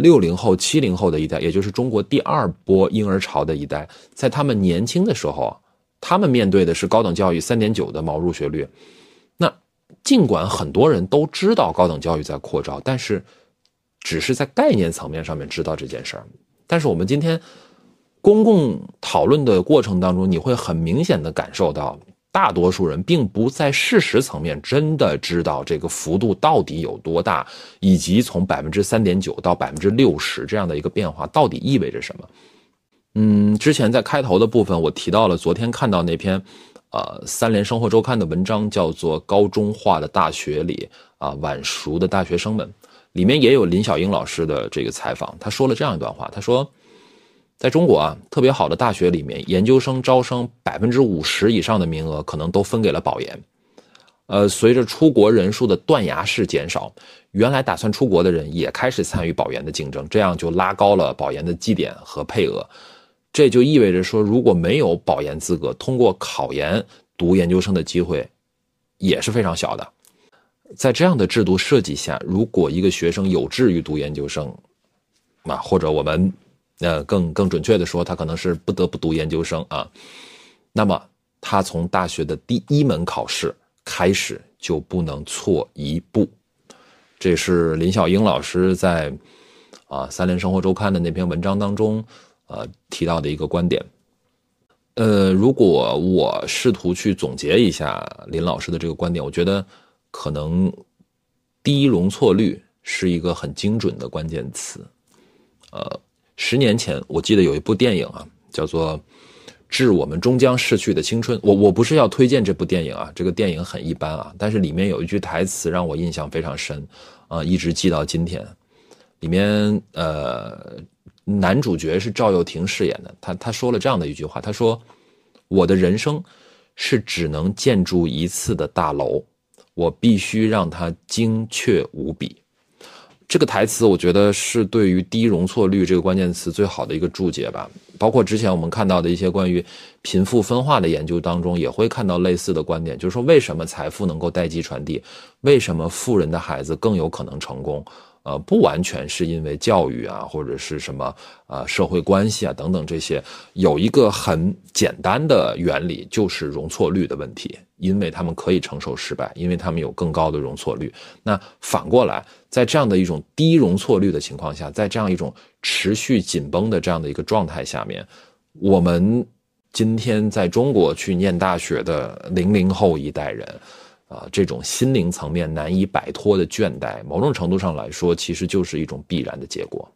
六零后、七零后的一代，也就是中国第二波婴儿潮的一代，在他们年轻的时候，他们面对的是高等教育三点九的毛入学率。那尽管很多人都知道高等教育在扩招，但是只是在概念层面上面知道这件事儿。但是我们今天公共讨论的过程当中，你会很明显的感受到，大多数人并不在事实层面真的知道这个幅度到底有多大，以及从百分之三点九到百分之六十这样的一个变化到底意味着什么。嗯，之前在开头的部分我提到了昨天看到那篇，呃，三联生活周刊的文章，叫做《高中化的大学里啊晚熟的大学生们》。里面也有林小英老师的这个采访，他说了这样一段话，他说，在中国啊，特别好的大学里面，研究生招生百分之五十以上的名额可能都分给了保研。呃，随着出国人数的断崖式减少，原来打算出国的人也开始参与保研的竞争，这样就拉高了保研的基点和配额。这就意味着说，如果没有保研资格，通过考研读研究生的机会也是非常小的。在这样的制度设计下，如果一个学生有志于读研究生，啊，或者我们，呃，更更准确的说，他可能是不得不读研究生啊，那么他从大学的第一门考试开始就不能错一步。这是林小英老师在啊《三联生活周刊》的那篇文章当中，呃提到的一个观点。呃，如果我试图去总结一下林老师的这个观点，我觉得。可能低容错率是一个很精准的关键词。呃，十年前我记得有一部电影啊，叫做《致我们终将逝去的青春》。我我不是要推荐这部电影啊，这个电影很一般啊，但是里面有一句台词让我印象非常深啊，一直记到今天。里面呃，男主角是赵又廷饰演的，他他说了这样的一句话，他说：“我的人生是只能建筑一次的大楼。”我必须让它精确无比。这个台词，我觉得是对于低容错率这个关键词最好的一个注解吧。包括之前我们看到的一些关于贫富分化的研究当中，也会看到类似的观点，就是说为什么财富能够代际传递，为什么富人的孩子更有可能成功。呃，不完全是因为教育啊，或者是什么呃社会关系啊等等这些，有一个很简单的原理，就是容错率的问题。因为他们可以承受失败，因为他们有更高的容错率。那反过来，在这样的一种低容错率的情况下，在这样一种持续紧绷的这样的一个状态下面，我们今天在中国去念大学的零零后一代人。啊，这种心灵层面难以摆脱的倦怠，某种程度上来说，其实就是一种必然的结果。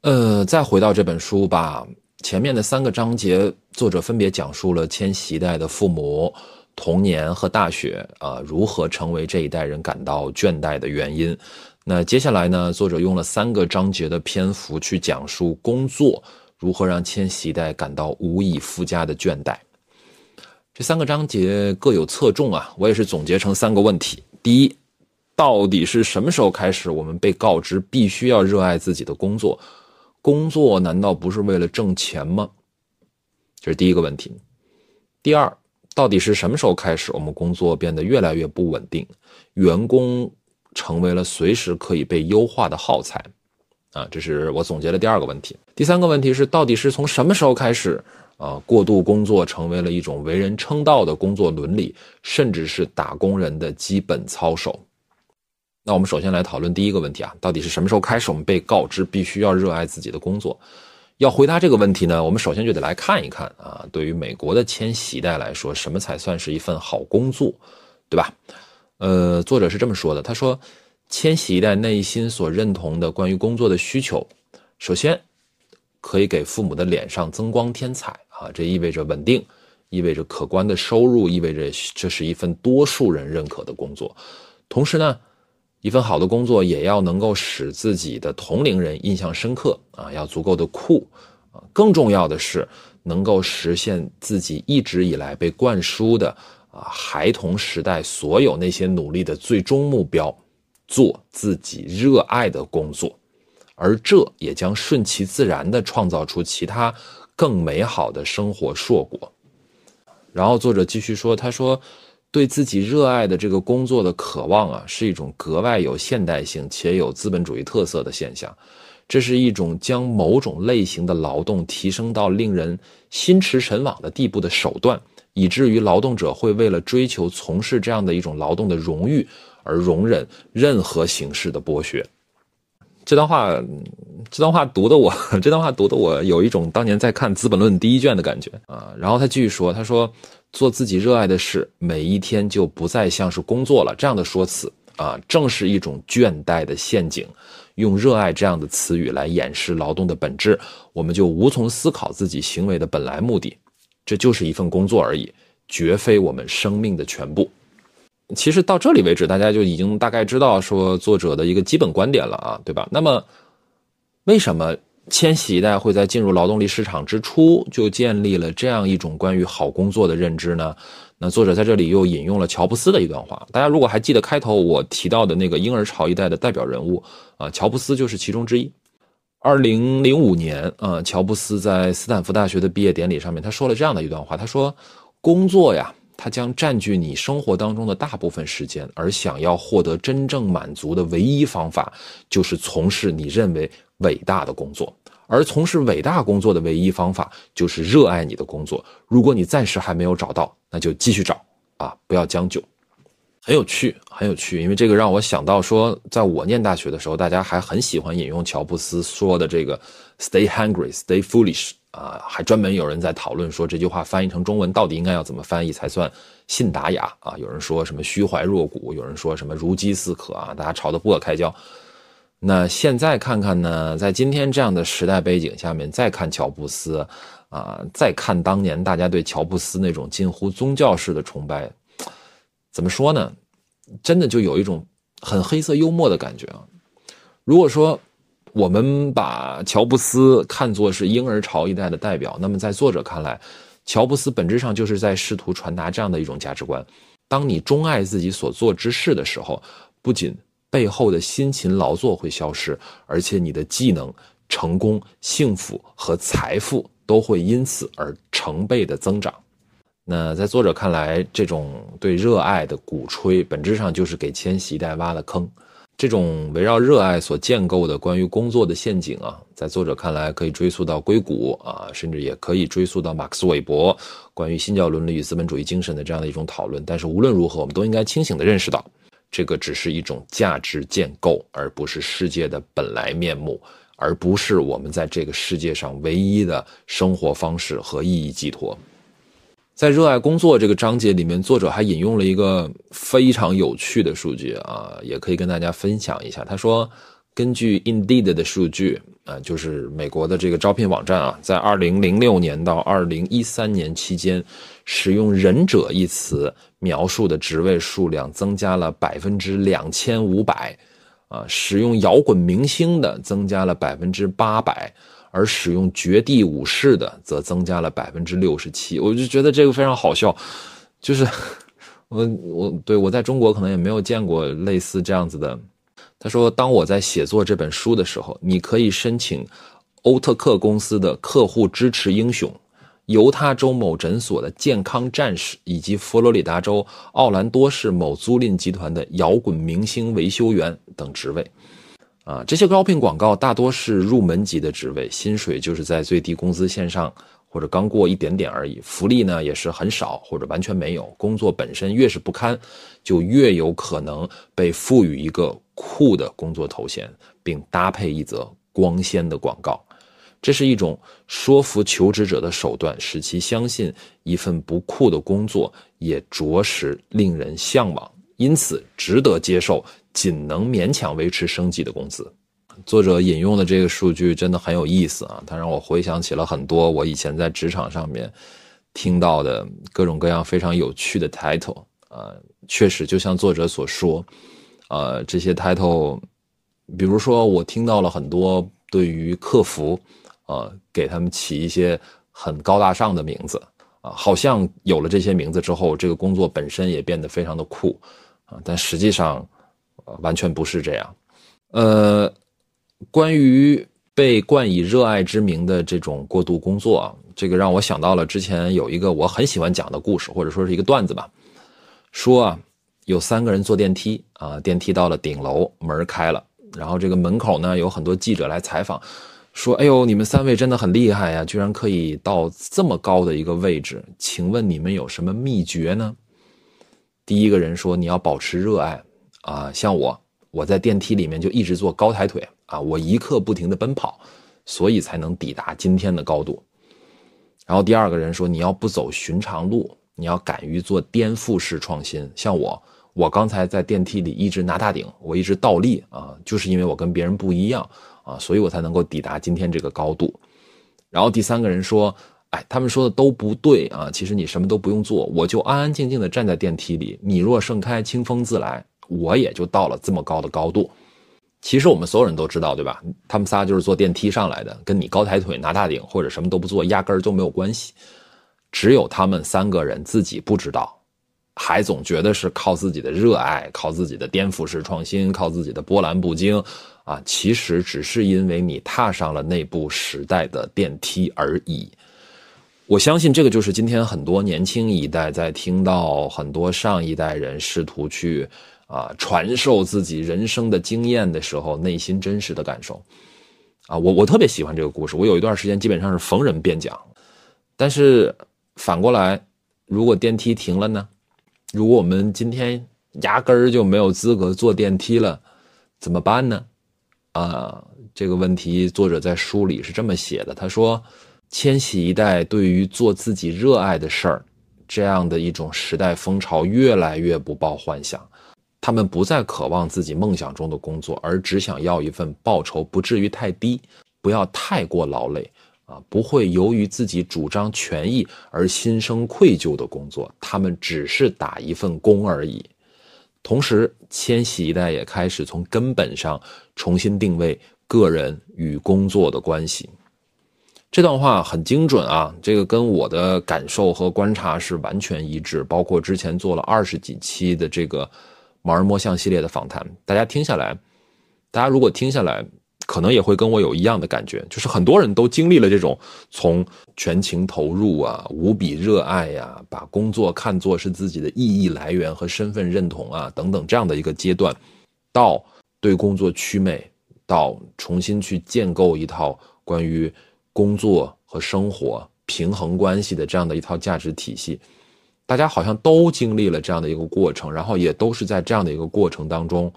呃，再回到这本书吧，前面的三个章节，作者分别讲述了千禧一代的父母、童年和大学啊，如何成为这一代人感到倦怠的原因。那接下来呢，作者用了三个章节的篇幅去讲述工作如何让千禧一代感到无以复加的倦怠。这三个章节各有侧重啊，我也是总结成三个问题：第一，到底是什么时候开始，我们被告知必须要热爱自己的工作？工作难道不是为了挣钱吗？这是第一个问题。第二，到底是什么时候开始，我们工作变得越来越不稳定，员工成为了随时可以被优化的耗材？啊，这是我总结的第二个问题。第三个问题是，到底是从什么时候开始？啊，过度工作成为了一种为人称道的工作伦理，甚至是打工人的基本操守。那我们首先来讨论第一个问题啊，到底是什么时候开始我们被告知必须要热爱自己的工作？要回答这个问题呢，我们首先就得来看一看啊，对于美国的千禧代来说，什么才算是一份好工作，对吧？呃，作者是这么说的，他说，千禧一代内心所认同的关于工作的需求，首先可以给父母的脸上增光添彩。啊，这意味着稳定，意味着可观的收入，意味着这是一份多数人认可的工作。同时呢，一份好的工作也要能够使自己的同龄人印象深刻啊，要足够的酷啊。更重要的是，能够实现自己一直以来被灌输的啊，孩童时代所有那些努力的最终目标，做自己热爱的工作，而这也将顺其自然地创造出其他更美好的生活硕果。然后作者继续说：“他说，对自己热爱的这个工作的渴望啊，是一种格外有现代性且有资本主义特色的现象。这是一种将某种类型的劳动提升到令人心驰神往的地步的手段。”以至于劳动者会为了追求从事这样的一种劳动的荣誉而容忍任何形式的剥削。这段话，这段话读的我，这段话读的 [laughs] 我有一种当年在看《资本论》第一卷的感觉啊。然后他继续说：“他说，做自己热爱的事，每一天就不再像是工作了。这样的说辞啊，正是一种倦怠的陷阱。用‘热爱’这样的词语来掩饰劳动的本质，我们就无从思考自己行为的本来目的。”这就是一份工作而已，绝非我们生命的全部。其实到这里为止，大家就已经大概知道说作者的一个基本观点了啊，对吧？那么，为什么千禧一代会在进入劳动力市场之初就建立了这样一种关于好工作的认知呢？那作者在这里又引用了乔布斯的一段话。大家如果还记得开头我提到的那个婴儿潮一代的代表人物啊，乔布斯就是其中之一。二零零五年，啊，乔布斯在斯坦福大学的毕业典礼上面，他说了这样的一段话：他说，工作呀，它将占据你生活当中的大部分时间，而想要获得真正满足的唯一方法，就是从事你认为伟大的工作。而从事伟大工作的唯一方法，就是热爱你的工作。如果你暂时还没有找到，那就继续找啊，不要将就。很有趣，很有趣，因为这个让我想到说，在我念大学的时候，大家还很喜欢引用乔布斯说的这个 “stay hungry, stay foolish” 啊，还专门有人在讨论说这句话翻译成中文到底应该要怎么翻译才算信达雅啊？有人说什么虚怀若谷，有人说什么如饥似渴啊，大家吵得不可开交。那现在看看呢，在今天这样的时代背景下面，再看乔布斯啊，再看当年大家对乔布斯那种近乎宗教式的崇拜。怎么说呢？真的就有一种很黑色幽默的感觉啊！如果说我们把乔布斯看作是婴儿潮一代的代表，那么在作者看来，乔布斯本质上就是在试图传达这样的一种价值观：当你钟爱自己所做之事的时候，不仅背后的辛勤劳作会消失，而且你的技能、成功、幸福和财富都会因此而成倍的增长。那在作者看来，这种对热爱的鼓吹，本质上就是给千禧一代挖了坑。这种围绕热爱所建构的关于工作的陷阱啊，在作者看来，可以追溯到硅谷啊，甚至也可以追溯到马克思韦伯关于新教伦理与资本主义精神的这样的一种讨论。但是无论如何，我们都应该清醒地认识到，这个只是一种价值建构，而不是世界的本来面目，而不是我们在这个世界上唯一的生活方式和意义寄托。在热爱工作这个章节里面，作者还引用了一个非常有趣的数据啊，也可以跟大家分享一下。他说，根据 Indeed 的数据啊，就是美国的这个招聘网站啊，在2006年到2013年期间，使用“忍者”一词描述的职位数量增加了百分之两千五百，啊，使用“摇滚明星”的增加了百分之八百。而使用绝地武士的则增加了百分之六十七，我就觉得这个非常好笑，就是 [laughs] 我我对我在中国可能也没有见过类似这样子的。他说，当我在写作这本书的时候，你可以申请欧特克公司的客户支持英雄、犹他州某诊所的健康战士以及佛罗里达州奥兰多市某租赁集团的摇滚明星维修员等职位。啊，这些招聘广告大多是入门级的职位，薪水就是在最低工资线上或者刚过一点点而已。福利呢也是很少或者完全没有。工作本身越是不堪，就越有可能被赋予一个酷的工作头衔，并搭配一则光鲜的广告。这是一种说服求职者的手段，使其相信一份不酷的工作也着实令人向往，因此值得接受。仅能勉强维持生计的工资。作者引用的这个数据真的很有意思啊！它让我回想起了很多我以前在职场上面听到的各种各样非常有趣的 title 啊，确实就像作者所说，呃，这些 title，比如说我听到了很多对于客服，呃，给他们起一些很高大上的名字啊，好像有了这些名字之后，这个工作本身也变得非常的酷啊，但实际上，呃，完全不是这样。呃，关于被冠以热爱之名的这种过度工作，这个让我想到了之前有一个我很喜欢讲的故事，或者说是一个段子吧，说啊，有三个人坐电梯啊，电梯到了顶楼，门开了，然后这个门口呢有很多记者来采访。说：“哎呦，你们三位真的很厉害呀，居然可以到这么高的一个位置。请问你们有什么秘诀呢？”第一个人说：“你要保持热爱啊，像我，我在电梯里面就一直做高抬腿啊，我一刻不停的奔跑，所以才能抵达今天的高度。”然后第二个人说：“你要不走寻常路，你要敢于做颠覆式创新。像我，我刚才在电梯里一直拿大顶，我一直倒立啊，就是因为我跟别人不一样。”啊，所以我才能够抵达今天这个高度。然后第三个人说：“哎，他们说的都不对啊！其实你什么都不用做，我就安安静静的站在电梯里，你若盛开，清风自来，我也就到了这么高的高度。其实我们所有人都知道，对吧？他们仨就是坐电梯上来的，跟你高抬腿拿大顶或者什么都不做，压根儿就没有关系。只有他们三个人自己不知道，还总觉得是靠自己的热爱，靠自己的颠覆式创新，靠自己的波澜不惊。”啊，其实只是因为你踏上了那部时代的电梯而已。我相信这个就是今天很多年轻一代在听到很多上一代人试图去啊传授自己人生的经验的时候，内心真实的感受。啊，我我特别喜欢这个故事，我有一段时间基本上是逢人便讲。但是反过来，如果电梯停了呢？如果我们今天压根儿就没有资格坐电梯了，怎么办呢？啊，这个问题作者在书里是这么写的：他说，千禧一代对于做自己热爱的事儿，这样的一种时代风潮越来越不抱幻想，他们不再渴望自己梦想中的工作，而只想要一份报酬不至于太低，不要太过劳累啊，不会由于自己主张权益而心生愧疚的工作，他们只是打一份工而已。同时，千禧一代也开始从根本上重新定位个人与工作的关系。这段话很精准啊，这个跟我的感受和观察是完全一致。包括之前做了二十几期的这个“盲人摸象”系列的访谈，大家听下来，大家如果听下来。可能也会跟我有一样的感觉，就是很多人都经历了这种从全情投入啊、无比热爱呀、把工作看作是自己的意义来源和身份认同啊等等这样的一个阶段，到对工作祛魅，到重新去建构一套关于工作和生活平衡关系的这样的一套价值体系，大家好像都经历了这样的一个过程，然后也都是在这样的一个过程当中，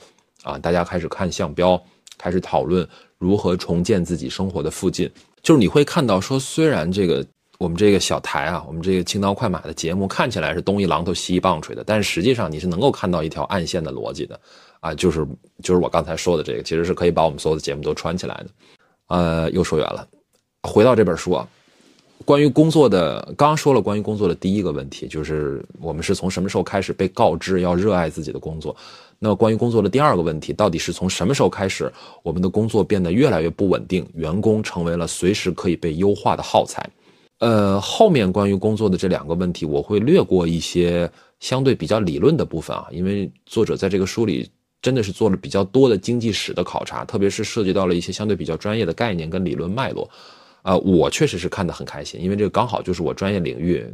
啊，大家开始看项标。开始讨论如何重建自己生活的附近，就是你会看到说，虽然这个我们这个小台啊，我们这个轻刀快马的节目看起来是东一榔头西一棒槌的，但实际上你是能够看到一条暗线的逻辑的，啊，就是就是我刚才说的这个，其实是可以把我们所有的节目都串起来的。呃，又说远了，回到这本书啊，关于工作的，刚说了关于工作的第一个问题，就是我们是从什么时候开始被告知要热爱自己的工作？那关于工作的第二个问题，到底是从什么时候开始，我们的工作变得越来越不稳定，员工成为了随时可以被优化的耗材？呃，后面关于工作的这两个问题，我会略过一些相对比较理论的部分啊，因为作者在这个书里真的是做了比较多的经济史的考察，特别是涉及到了一些相对比较专业的概念跟理论脉络，啊，我确实是看得很开心，因为这个刚好就是我专业领域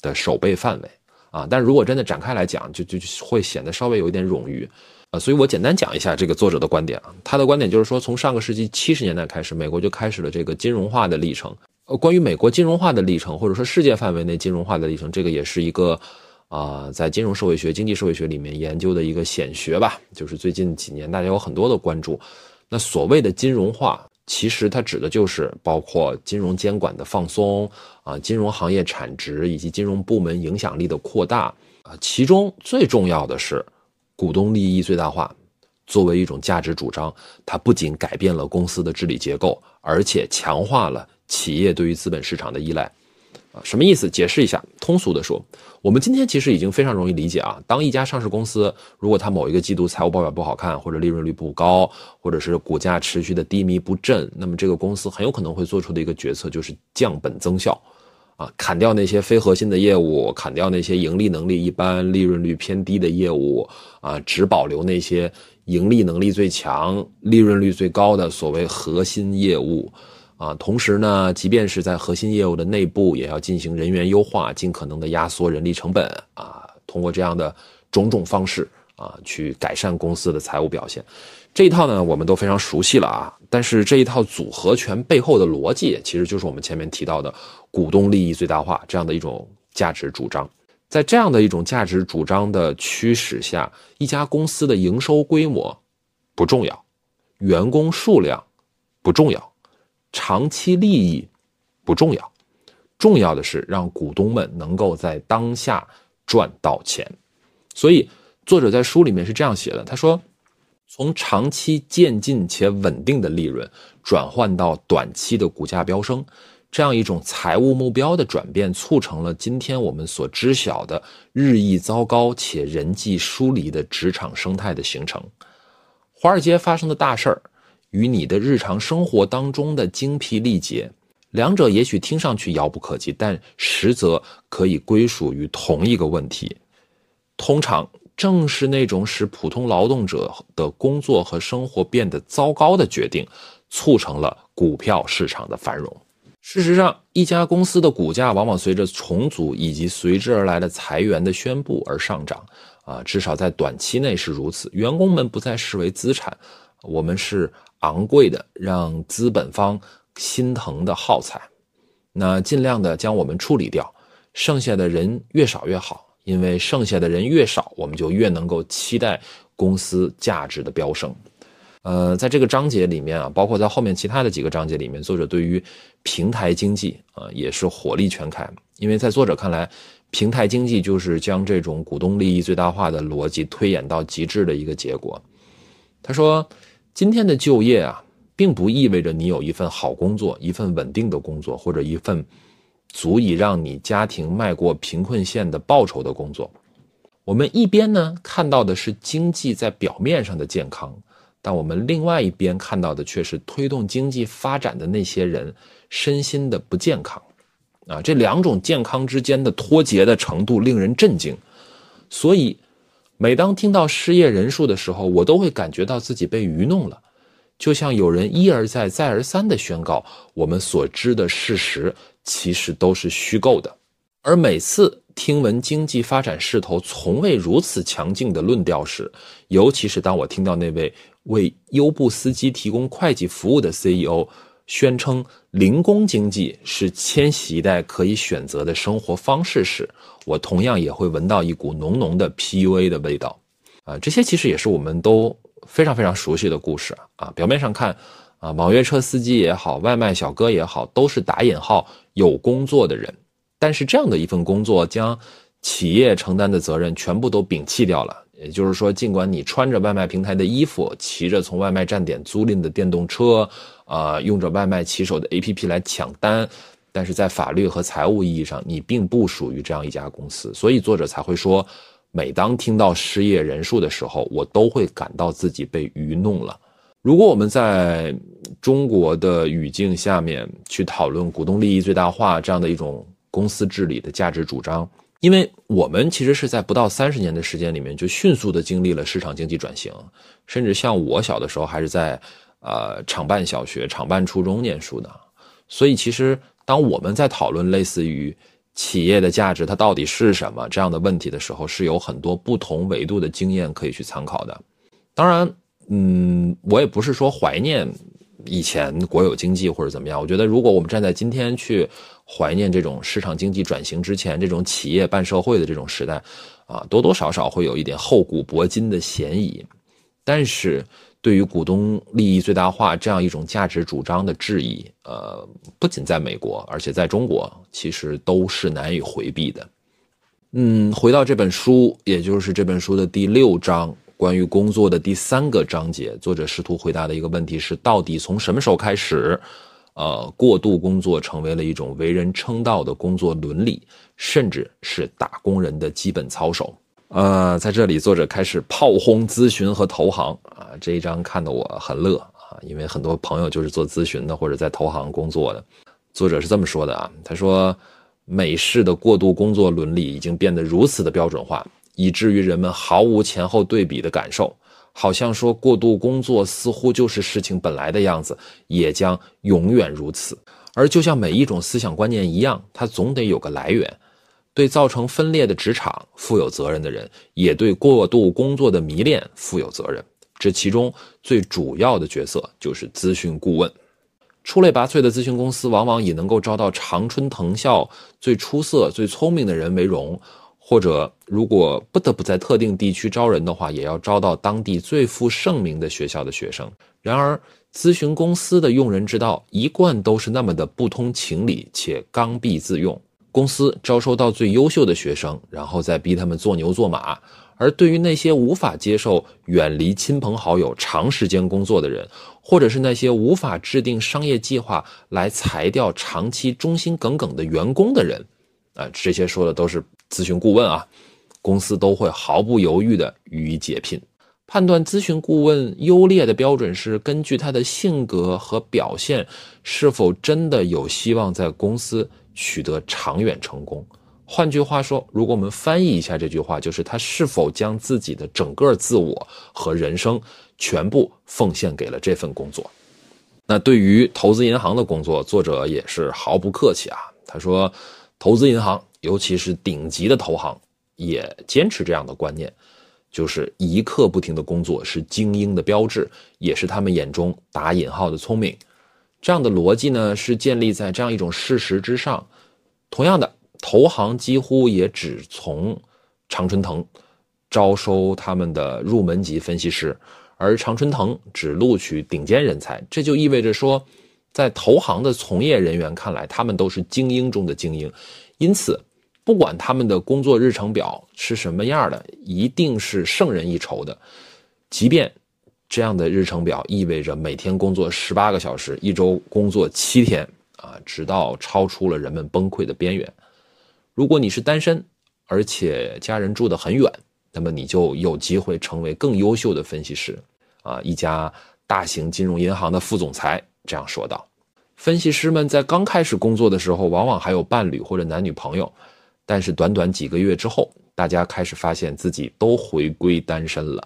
的守备范围。啊，但如果真的展开来讲，就就会显得稍微有一点冗余，啊，所以我简单讲一下这个作者的观点啊。他的观点就是说，从上个世纪七十年代开始，美国就开始了这个金融化的历程。呃，关于美国金融化的历程，或者说世界范围内金融化的历程，这个也是一个啊，在金融社会学、经济社会学里面研究的一个显学吧。就是最近几年大家有很多的关注。那所谓的金融化。其实它指的就是包括金融监管的放松啊，金融行业产值以及金融部门影响力的扩大啊，其中最重要的是股东利益最大化，作为一种价值主张，它不仅改变了公司的治理结构，而且强化了企业对于资本市场的依赖。啊什么意思？解释一下。通俗的说，我们今天其实已经非常容易理解啊。当一家上市公司如果它某一个季度财务报表不好看，或者利润率不高，或者是股价持续的低迷不振，那么这个公司很有可能会做出的一个决策就是降本增效，啊，砍掉那些非核心的业务，砍掉那些盈利能力一般、利润率偏低的业务，啊，只保留那些盈利能力最强、利润率最高的所谓核心业务，啊，同时呢，即便是在核心业务的内部，也要进行人员优化，尽可能的压缩人力成本，啊，通过这样的种种方式，啊，去改善公司的财务表现。这一套呢，我们都非常熟悉了啊。但是这一套组合拳背后的逻辑，其实就是我们前面提到的股东利益最大化这样的一种价值主张。在这样的一种价值主张的驱使下，一家公司的营收规模不重要，员工数量不重要，长期利益不重要，重要的是让股东们能够在当下赚到钱。所以作者在书里面是这样写的，他说。从长期渐进且稳定的利润转换到短期的股价飙升，这样一种财务目标的转变，促成了今天我们所知晓的日益糟糕且人际疏离的职场生态的形成。华尔街发生的大事儿与你的日常生活当中的精疲力竭，两者也许听上去遥不可及，但实则可以归属于同一个问题。通常。正是那种使普通劳动者的工作和生活变得糟糕的决定，促成了股票市场的繁荣。事实上，一家公司的股价往往随着重组以及随之而来的裁员的宣布而上涨。啊，至少在短期内是如此。员工们不再视为资产，我们是昂贵的、让资本方心疼的耗材。那尽量的将我们处理掉，剩下的人越少越好。因为剩下的人越少，我们就越能够期待公司价值的飙升。呃，在这个章节里面啊，包括在后面其他的几个章节里面，作者对于平台经济啊也是火力全开。因为在作者看来，平台经济就是将这种股东利益最大化的逻辑推演到极致的一个结果。他说，今天的就业啊，并不意味着你有一份好工作、一份稳定的工作或者一份。足以让你家庭迈过贫困线的报酬的工作，我们一边呢看到的是经济在表面上的健康，但我们另外一边看到的却是推动经济发展的那些人身心的不健康，啊，这两种健康之间的脱节的程度令人震惊。所以，每当听到失业人数的时候，我都会感觉到自己被愚弄了。就像有人一而再、再而三地宣告，我们所知的事实其实都是虚构的。而每次听闻经济发展势头从未如此强劲的论调时，尤其是当我听到那位为优步司机提供会计服务的 CEO 宣称零工经济是千禧一代可以选择的生活方式时，我同样也会闻到一股浓浓的 PUA 的味道。啊，这些其实也是我们都。非常非常熟悉的故事啊！表面上看，啊，网约车司机也好，外卖小哥也好，都是打引号有工作的人。但是这样的一份工作，将企业承担的责任全部都摒弃掉了。也就是说，尽管你穿着外卖平台的衣服，骑着从外卖站点租赁的电动车，啊，用着外卖骑手的 APP 来抢单，但是在法律和财务意义上，你并不属于这样一家公司。所以作者才会说。每当听到失业人数的时候，我都会感到自己被愚弄了。如果我们在中国的语境下面去讨论股东利益最大化这样的一种公司治理的价值主张，因为我们其实是在不到三十年的时间里面就迅速的经历了市场经济转型，甚至像我小的时候还是在呃厂办小学、厂办初中念书的，所以其实当我们在讨论类似于。企业的价值它到底是什么？这样的问题的时候，是有很多不同维度的经验可以去参考的。当然，嗯，我也不是说怀念以前国有经济或者怎么样。我觉得，如果我们站在今天去怀念这种市场经济转型之前这种企业办社会的这种时代，啊，多多少少会有一点厚古薄今的嫌疑。但是，对于股东利益最大化这样一种价值主张的质疑，呃，不仅在美国，而且在中国，其实都是难以回避的。嗯，回到这本书，也就是这本书的第六章，关于工作的第三个章节，作者试图回答的一个问题是：到底从什么时候开始，呃，过度工作成为了一种为人称道的工作伦理，甚至是打工人的基本操守？呃，在这里，作者开始炮轰咨询和投行啊，这一章看得我很乐啊，因为很多朋友就是做咨询的或者在投行工作的。作者是这么说的啊，他说，美式的过度工作伦理已经变得如此的标准化，以至于人们毫无前后对比的感受，好像说过度工作似乎就是事情本来的样子，也将永远如此。而就像每一种思想观念一样，它总得有个来源。对造成分裂的职场负有责任的人，也对过度工作的迷恋负有责任。这其中最主要的角色就是咨询顾问。出类拔萃的咨询公司往往以能够招到常春藤校最出色、最聪明的人为荣，或者如果不得不在特定地区招人的话，也要招到当地最负盛名的学校的学生。然而，咨询公司的用人之道一贯都是那么的不通情理且刚愎自用。公司招收到最优秀的学生，然后再逼他们做牛做马。而对于那些无法接受远离亲朋好友长时间工作的人，或者是那些无法制定商业计划来裁掉长期忠心耿耿的员工的人，啊，这些说的都是咨询顾问啊，公司都会毫不犹豫地予以解聘。判断咨询顾问优劣的标准是根据他的性格和表现是否真的有希望在公司。取得长远成功。换句话说，如果我们翻译一下这句话，就是他是否将自己的整个自我和人生全部奉献给了这份工作。那对于投资银行的工作，作者也是毫不客气啊。他说，投资银行，尤其是顶级的投行，也坚持这样的观念，就是一刻不停的工作是精英的标志，也是他们眼中打引号的聪明。这样的逻辑呢，是建立在这样一种事实之上。同样的，投行几乎也只从常春藤招收他们的入门级分析师，而常春藤只录取顶尖人才。这就意味着说，在投行的从业人员看来，他们都是精英中的精英。因此，不管他们的工作日程表是什么样的，一定是胜人一筹的。即便。这样的日程表意味着每天工作十八个小时，一周工作七天，啊，直到超出了人们崩溃的边缘。如果你是单身，而且家人住得很远，那么你就有机会成为更优秀的分析师。啊，一家大型金融银行的副总裁这样说道：“分析师们在刚开始工作的时候，往往还有伴侣或者男女朋友，但是短短几个月之后，大家开始发现自己都回归单身了。”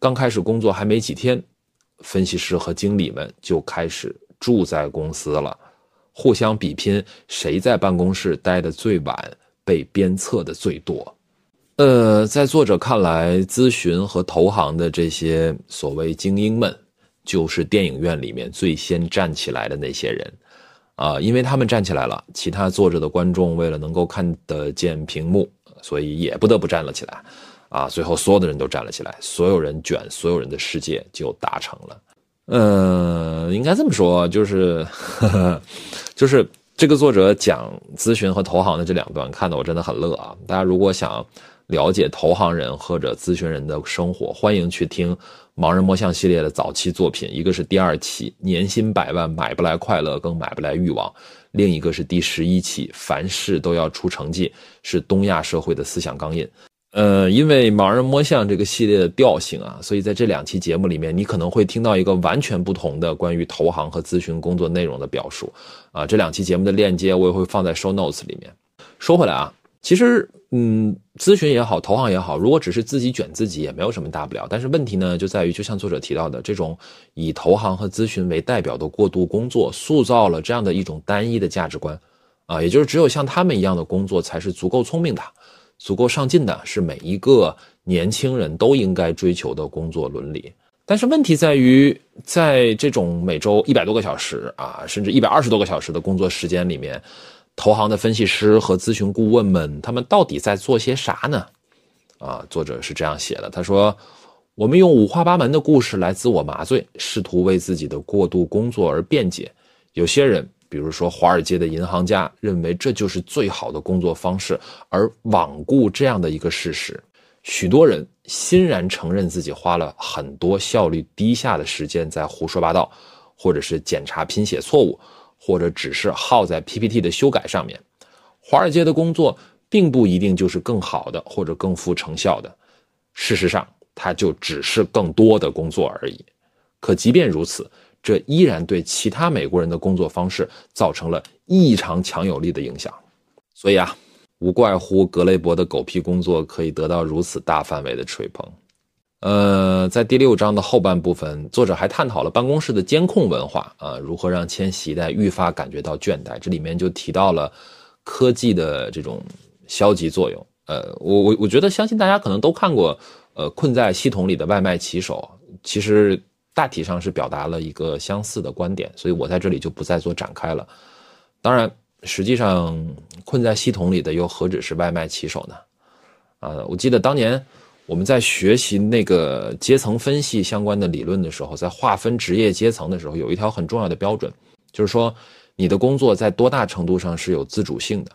刚开始工作还没几天，分析师和经理们就开始住在公司了，互相比拼谁在办公室待的最晚，被鞭策的最多。呃，在作者看来，咨询和投行的这些所谓精英们，就是电影院里面最先站起来的那些人，啊，因为他们站起来了，其他坐着的观众为了能够看得见屏幕，所以也不得不站了起来。啊！最后，所有的人都站了起来，所有人卷，所有人的世界就达成了。嗯，应该这么说，就是，呵呵就是这个作者讲咨询和投行的这两段，看得我真的很乐啊！大家如果想了解投行人或者咨询人的生活，欢迎去听《盲人摸象》系列的早期作品，一个是第二期《年薪百万买不来快乐，更买不来欲望》，另一个是第十一期《凡事都要出成绩》，是东亚社会的思想钢印。呃，因为盲人摸象这个系列的调性啊，所以在这两期节目里面，你可能会听到一个完全不同的关于投行和咨询工作内容的表述。啊，这两期节目的链接我也会放在 show notes 里面。说回来啊，其实，嗯，咨询也好，投行也好，如果只是自己卷自己，也没有什么大不了。但是问题呢，就在于，就像作者提到的，这种以投行和咨询为代表的过度工作，塑造了这样的一种单一的价值观。啊，也就是只有像他们一样的工作才是足够聪明的。足够上进的是每一个年轻人都应该追求的工作伦理，但是问题在于，在这种每周一百多个小时啊，甚至一百二十多个小时的工作时间里面，投行的分析师和咨询顾问们，他们到底在做些啥呢？啊，作者是这样写的，他说：“我们用五花八门的故事来自我麻醉，试图为自己的过度工作而辩解。有些人。”比如说，华尔街的银行家认为这就是最好的工作方式，而罔顾这样的一个事实。许多人欣然承认自己花了很多效率低下的时间在胡说八道，或者是检查拼写错误，或者只是耗在 PPT 的修改上面。华尔街的工作并不一定就是更好的或者更富成效的，事实上，它就只是更多的工作而已。可即便如此。这依然对其他美国人的工作方式造成了异常强有力的影响。所以啊，无怪乎格雷伯的狗屁工作可以得到如此大范围的吹捧。呃，在第六章的后半部分，作者还探讨了办公室的监控文化啊，如何让千禧一代愈发感觉到倦怠。这里面就提到了科技的这种消极作用。呃，我我我觉得，相信大家可能都看过，呃，困在系统里的外卖骑手，其实大体上是表达了一个相似的观点，所以我在这里就不再做展开了。当然，实际上困在系统里的又何止是外卖骑手呢？啊，我记得当年。我们在学习那个阶层分析相关的理论的时候，在划分职业阶层的时候，有一条很重要的标准，就是说你的工作在多大程度上是有自主性的。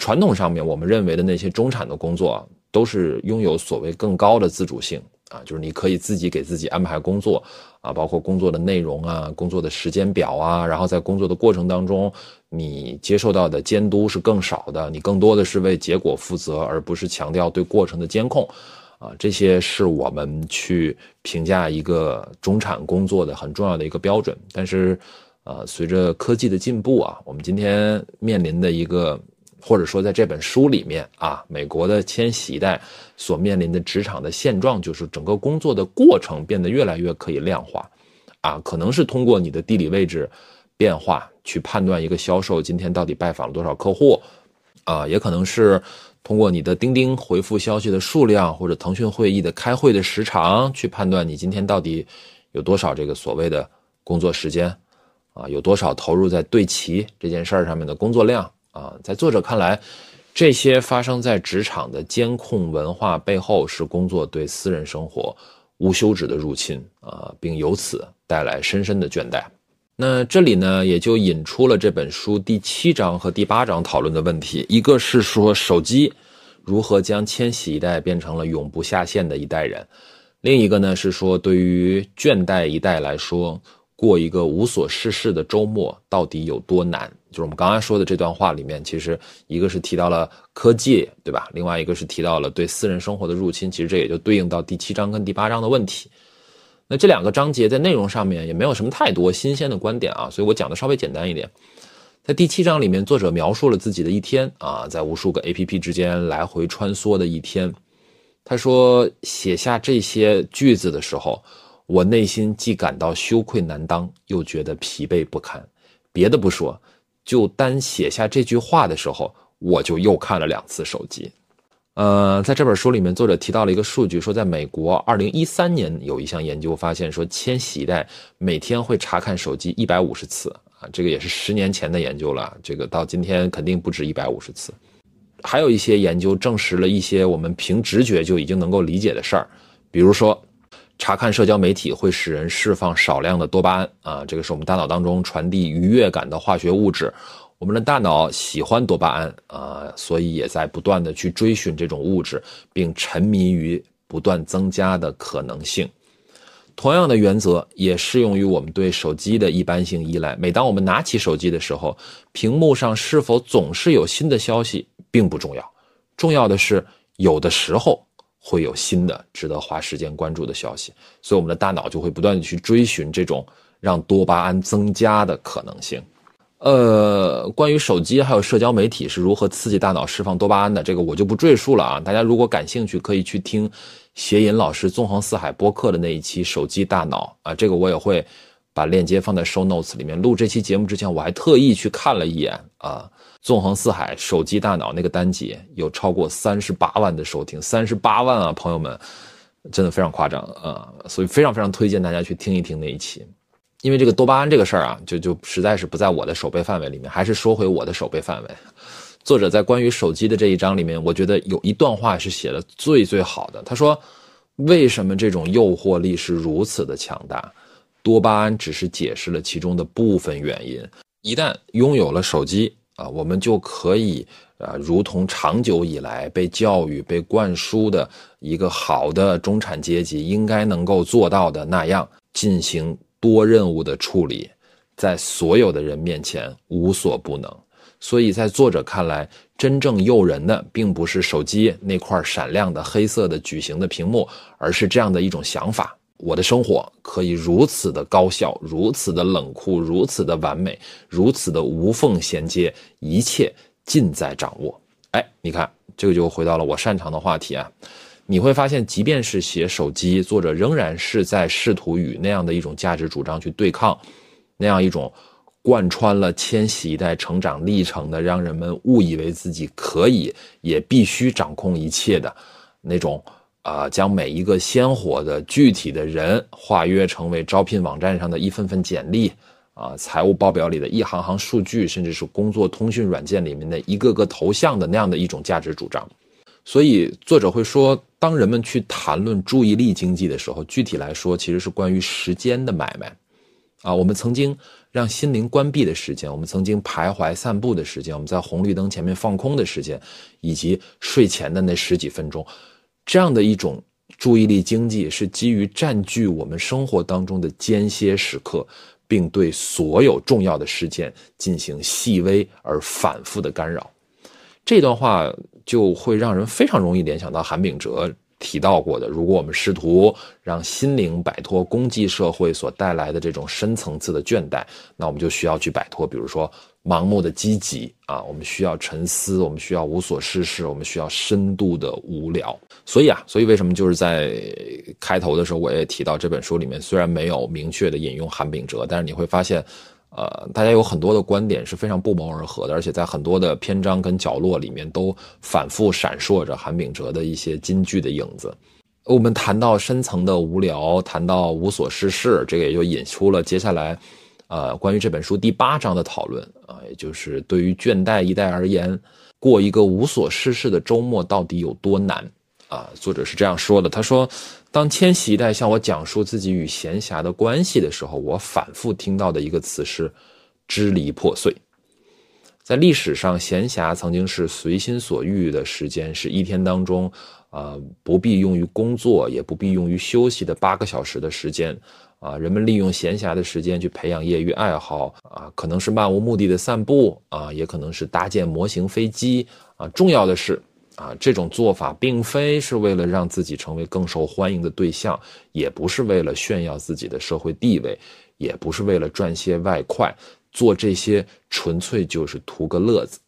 传统上面我们认为的那些中产的工作，都是拥有所谓更高的自主性啊，就是你可以自己给自己安排工作啊，包括工作的内容啊、工作的时间表啊，然后在工作的过程当中，你接受到的监督是更少的，你更多的是为结果负责，而不是强调对过程的监控。啊，这些是我们去评价一个中产工作的很重要的一个标准。但是，呃，随着科技的进步啊，我们今天面临的一个，或者说在这本书里面啊，美国的千禧一代所面临的职场的现状，就是整个工作的过程变得越来越可以量化，啊，可能是通过你的地理位置变化去判断一个销售今天到底拜访了多少客户，啊，也可能是。通过你的钉钉回复消息的数量，或者腾讯会议的开会的时长，去判断你今天到底有多少这个所谓的工作时间，啊，有多少投入在对齐这件事儿上面的工作量。啊，在作者看来，这些发生在职场的监控文化背后，是工作对私人生活无休止的入侵啊，并由此带来深深的倦怠。那这里呢，也就引出了这本书第七章和第八章讨论的问题。一个是说手机如何将千禧一代变成了永不下线的一代人，另一个呢是说对于倦怠一代来说，过一个无所事事的周末到底有多难？就是我们刚才说的这段话里面，其实一个是提到了科技，对吧？另外一个是提到了对私人生活的入侵。其实这也就对应到第七章跟第八章的问题。那这两个章节在内容上面也没有什么太多新鲜的观点啊，所以我讲的稍微简单一点。在第七章里面，作者描述了自己的一天啊，在无数个 A P P 之间来回穿梭的一天。他说，写下这些句子的时候，我内心既感到羞愧难当，又觉得疲惫不堪。别的不说，就单写下这句话的时候，我就又看了两次手机。呃，在这本书里面，作者提到了一个数据，说在美国，二零一三年有一项研究发现，说千禧一代每天会查看手机一百五十次啊，这个也是十年前的研究了，这个到今天肯定不止一百五十次。还有一些研究证实了一些我们凭直觉就已经能够理解的事儿，比如说，查看社交媒体会使人释放少量的多巴胺啊，这个是我们大脑当中传递愉悦感的化学物质。我们的大脑喜欢多巴胺啊，所以也在不断的去追寻这种物质，并沉迷于不断增加的可能性。同样的原则也适用于我们对手机的一般性依赖。每当我们拿起手机的时候，屏幕上是否总是有新的消息并不重要，重要的是有的时候会有新的值得花时间关注的消息，所以我们的大脑就会不断的去追寻这种让多巴胺增加的可能性。呃，关于手机还有社交媒体是如何刺激大脑释放多巴胺的，这个我就不赘述了啊。大家如果感兴趣，可以去听谐音老师纵横四海播客的那一期《手机大脑》啊，这个我也会把链接放在 show notes 里面。录这期节目之前，我还特意去看了一眼啊，《纵横四海手机大脑》那个单集有超过三十八万的收听，三十八万啊，朋友们，真的非常夸张啊，所以非常非常推荐大家去听一听那一期。因为这个多巴胺这个事儿啊，就就实在是不在我的手背范围里面。还是说回我的手背范围，作者在关于手机的这一章里面，我觉得有一段话是写的最最好的。他说：“为什么这种诱惑力是如此的强大？多巴胺只是解释了其中的部分原因。一旦拥有了手机啊，我们就可以啊，如同长久以来被教育、被灌输的一个好的中产阶级应该能够做到的那样进行。”多任务的处理，在所有的人面前无所不能，所以在作者看来，真正诱人的并不是手机那块闪亮的黑色的矩形的屏幕，而是这样的一种想法：我的生活可以如此的高效，如此的冷酷，如此的完美，如此的无缝衔接，一切尽在掌握。哎，你看，这个就回到了我擅长的话题啊。你会发现，即便是写手机，作者仍然是在试图与那样的一种价值主张去对抗，那样一种贯穿了千禧一代成长历程的，让人们误以为自己可以也必须掌控一切的那种啊，将每一个鲜活的具体的人化约成为招聘网站上的一份份简历啊，财务报表里的一行行数据，甚至是工作通讯软件里面的一个个头像的那样的一种价值主张。所以，作者会说，当人们去谈论注意力经济的时候，具体来说，其实是关于时间的买卖。啊，我们曾经让心灵关闭的时间，我们曾经徘徊散步的时间，我们在红绿灯前面放空的时间，以及睡前的那十几分钟，这样的一种注意力经济，是基于占据我们生活当中的间歇时刻，并对所有重要的事件进行细微而反复的干扰。这段话。就会让人非常容易联想到韩炳哲提到过的：如果我们试图让心灵摆脱功绩社会所带来的这种深层次的倦怠，那我们就需要去摆脱，比如说盲目的积极啊，我们需要沉思，我们需要无所事事，我们需要深度的无聊。所以啊，所以为什么就是在开头的时候我也提到这本书里面虽然没有明确的引用韩炳哲，但是你会发现。呃，大家有很多的观点是非常不谋而合的，而且在很多的篇章跟角落里面都反复闪烁着韩炳哲的一些金句的影子。我们谈到深层的无聊，谈到无所事事，这个也就引出了接下来，呃，关于这本书第八章的讨论啊，也就是对于倦怠一代而言，过一个无所事事的周末到底有多难啊？作者是这样说的，他说。当千禧一代向我讲述自己与闲暇的关系的时候，我反复听到的一个词是“支离破碎”。在历史上，闲暇曾经是随心所欲的时间，是一天当中，呃，不必用于工作，也不必用于休息的八个小时的时间。啊，人们利用闲暇的时间去培养业余爱好，啊，可能是漫无目的的散步，啊，也可能是搭建模型飞机，啊，重要的是。啊，这种做法并非是为了让自己成为更受欢迎的对象，也不是为了炫耀自己的社会地位，也不是为了赚些外快，做这些纯粹就是图个乐子。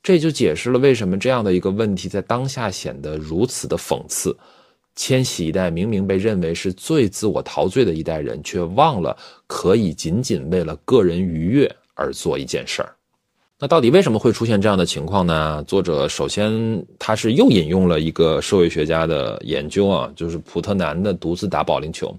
这就解释了为什么这样的一个问题在当下显得如此的讽刺。千禧一代明明被认为是最自我陶醉的一代人，却忘了可以仅仅为了个人愉悦而做一件事儿。那到底为什么会出现这样的情况呢？作者首先他是又引用了一个社会学家的研究啊，就是普特南的独自打保龄球，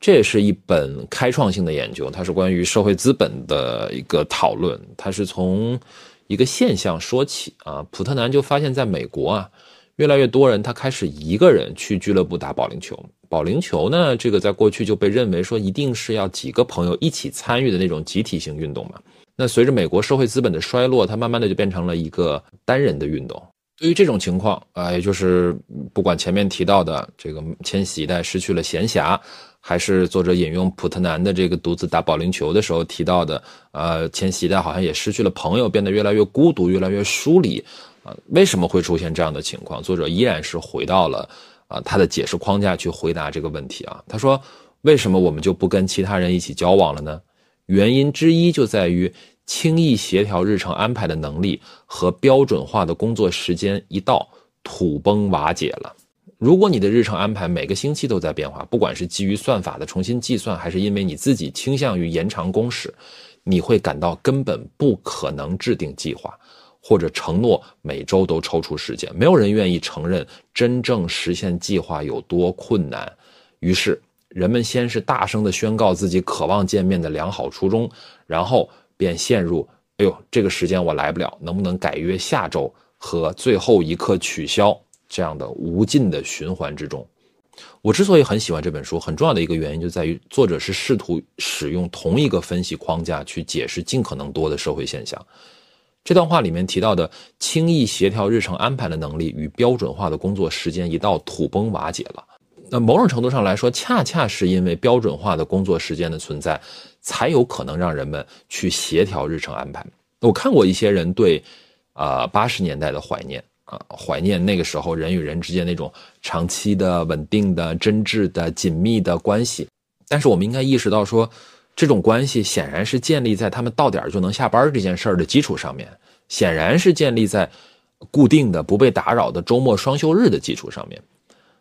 这也是一本开创性的研究，它是关于社会资本的一个讨论。它是从一个现象说起啊，普特南就发现，在美国啊，越来越多人他开始一个人去俱乐部打保龄球。保龄球呢，这个在过去就被认为说一定是要几个朋友一起参与的那种集体性运动嘛。那随着美国社会资本的衰落，它慢慢的就变成了一个单人的运动。对于这种情况啊，也就是不管前面提到的这个千禧一代失去了闲暇，还是作者引用普特南的这个独自打保龄球的时候提到的，呃，千禧一代好像也失去了朋友，变得越来越孤独，越来越疏离啊。为什么会出现这样的情况？作者依然是回到了啊他的解释框架去回答这个问题啊。他说，为什么我们就不跟其他人一起交往了呢？原因之一就在于轻易协调日程安排的能力和标准化的工作时间一到土崩瓦解了。如果你的日程安排每个星期都在变化，不管是基于算法的重新计算，还是因为你自己倾向于延长工时，你会感到根本不可能制定计划，或者承诺每周都抽出时间。没有人愿意承认真正实现计划有多困难，于是。人们先是大声地宣告自己渴望见面的良好初衷，然后便陷入“哎呦，这个时间我来不了，能不能改约下周？”和最后一刻取消这样的无尽的循环之中。我之所以很喜欢这本书，很重要的一个原因就在于作者是试图使用同一个分析框架去解释尽可能多的社会现象。这段话里面提到的轻易协调日程安排的能力与标准化的工作时间一道土崩瓦解了。那某种程度上来说，恰恰是因为标准化的工作时间的存在，才有可能让人们去协调日程安排。我看过一些人对，啊八十年代的怀念啊，怀念那个时候人与人之间那种长期的、稳定的、真挚的、紧密的关系。但是我们应该意识到，说这种关系显然是建立在他们到点就能下班这件事儿的基础上面。显然是建立在固定的、不被打扰的周末双休日的基础上面。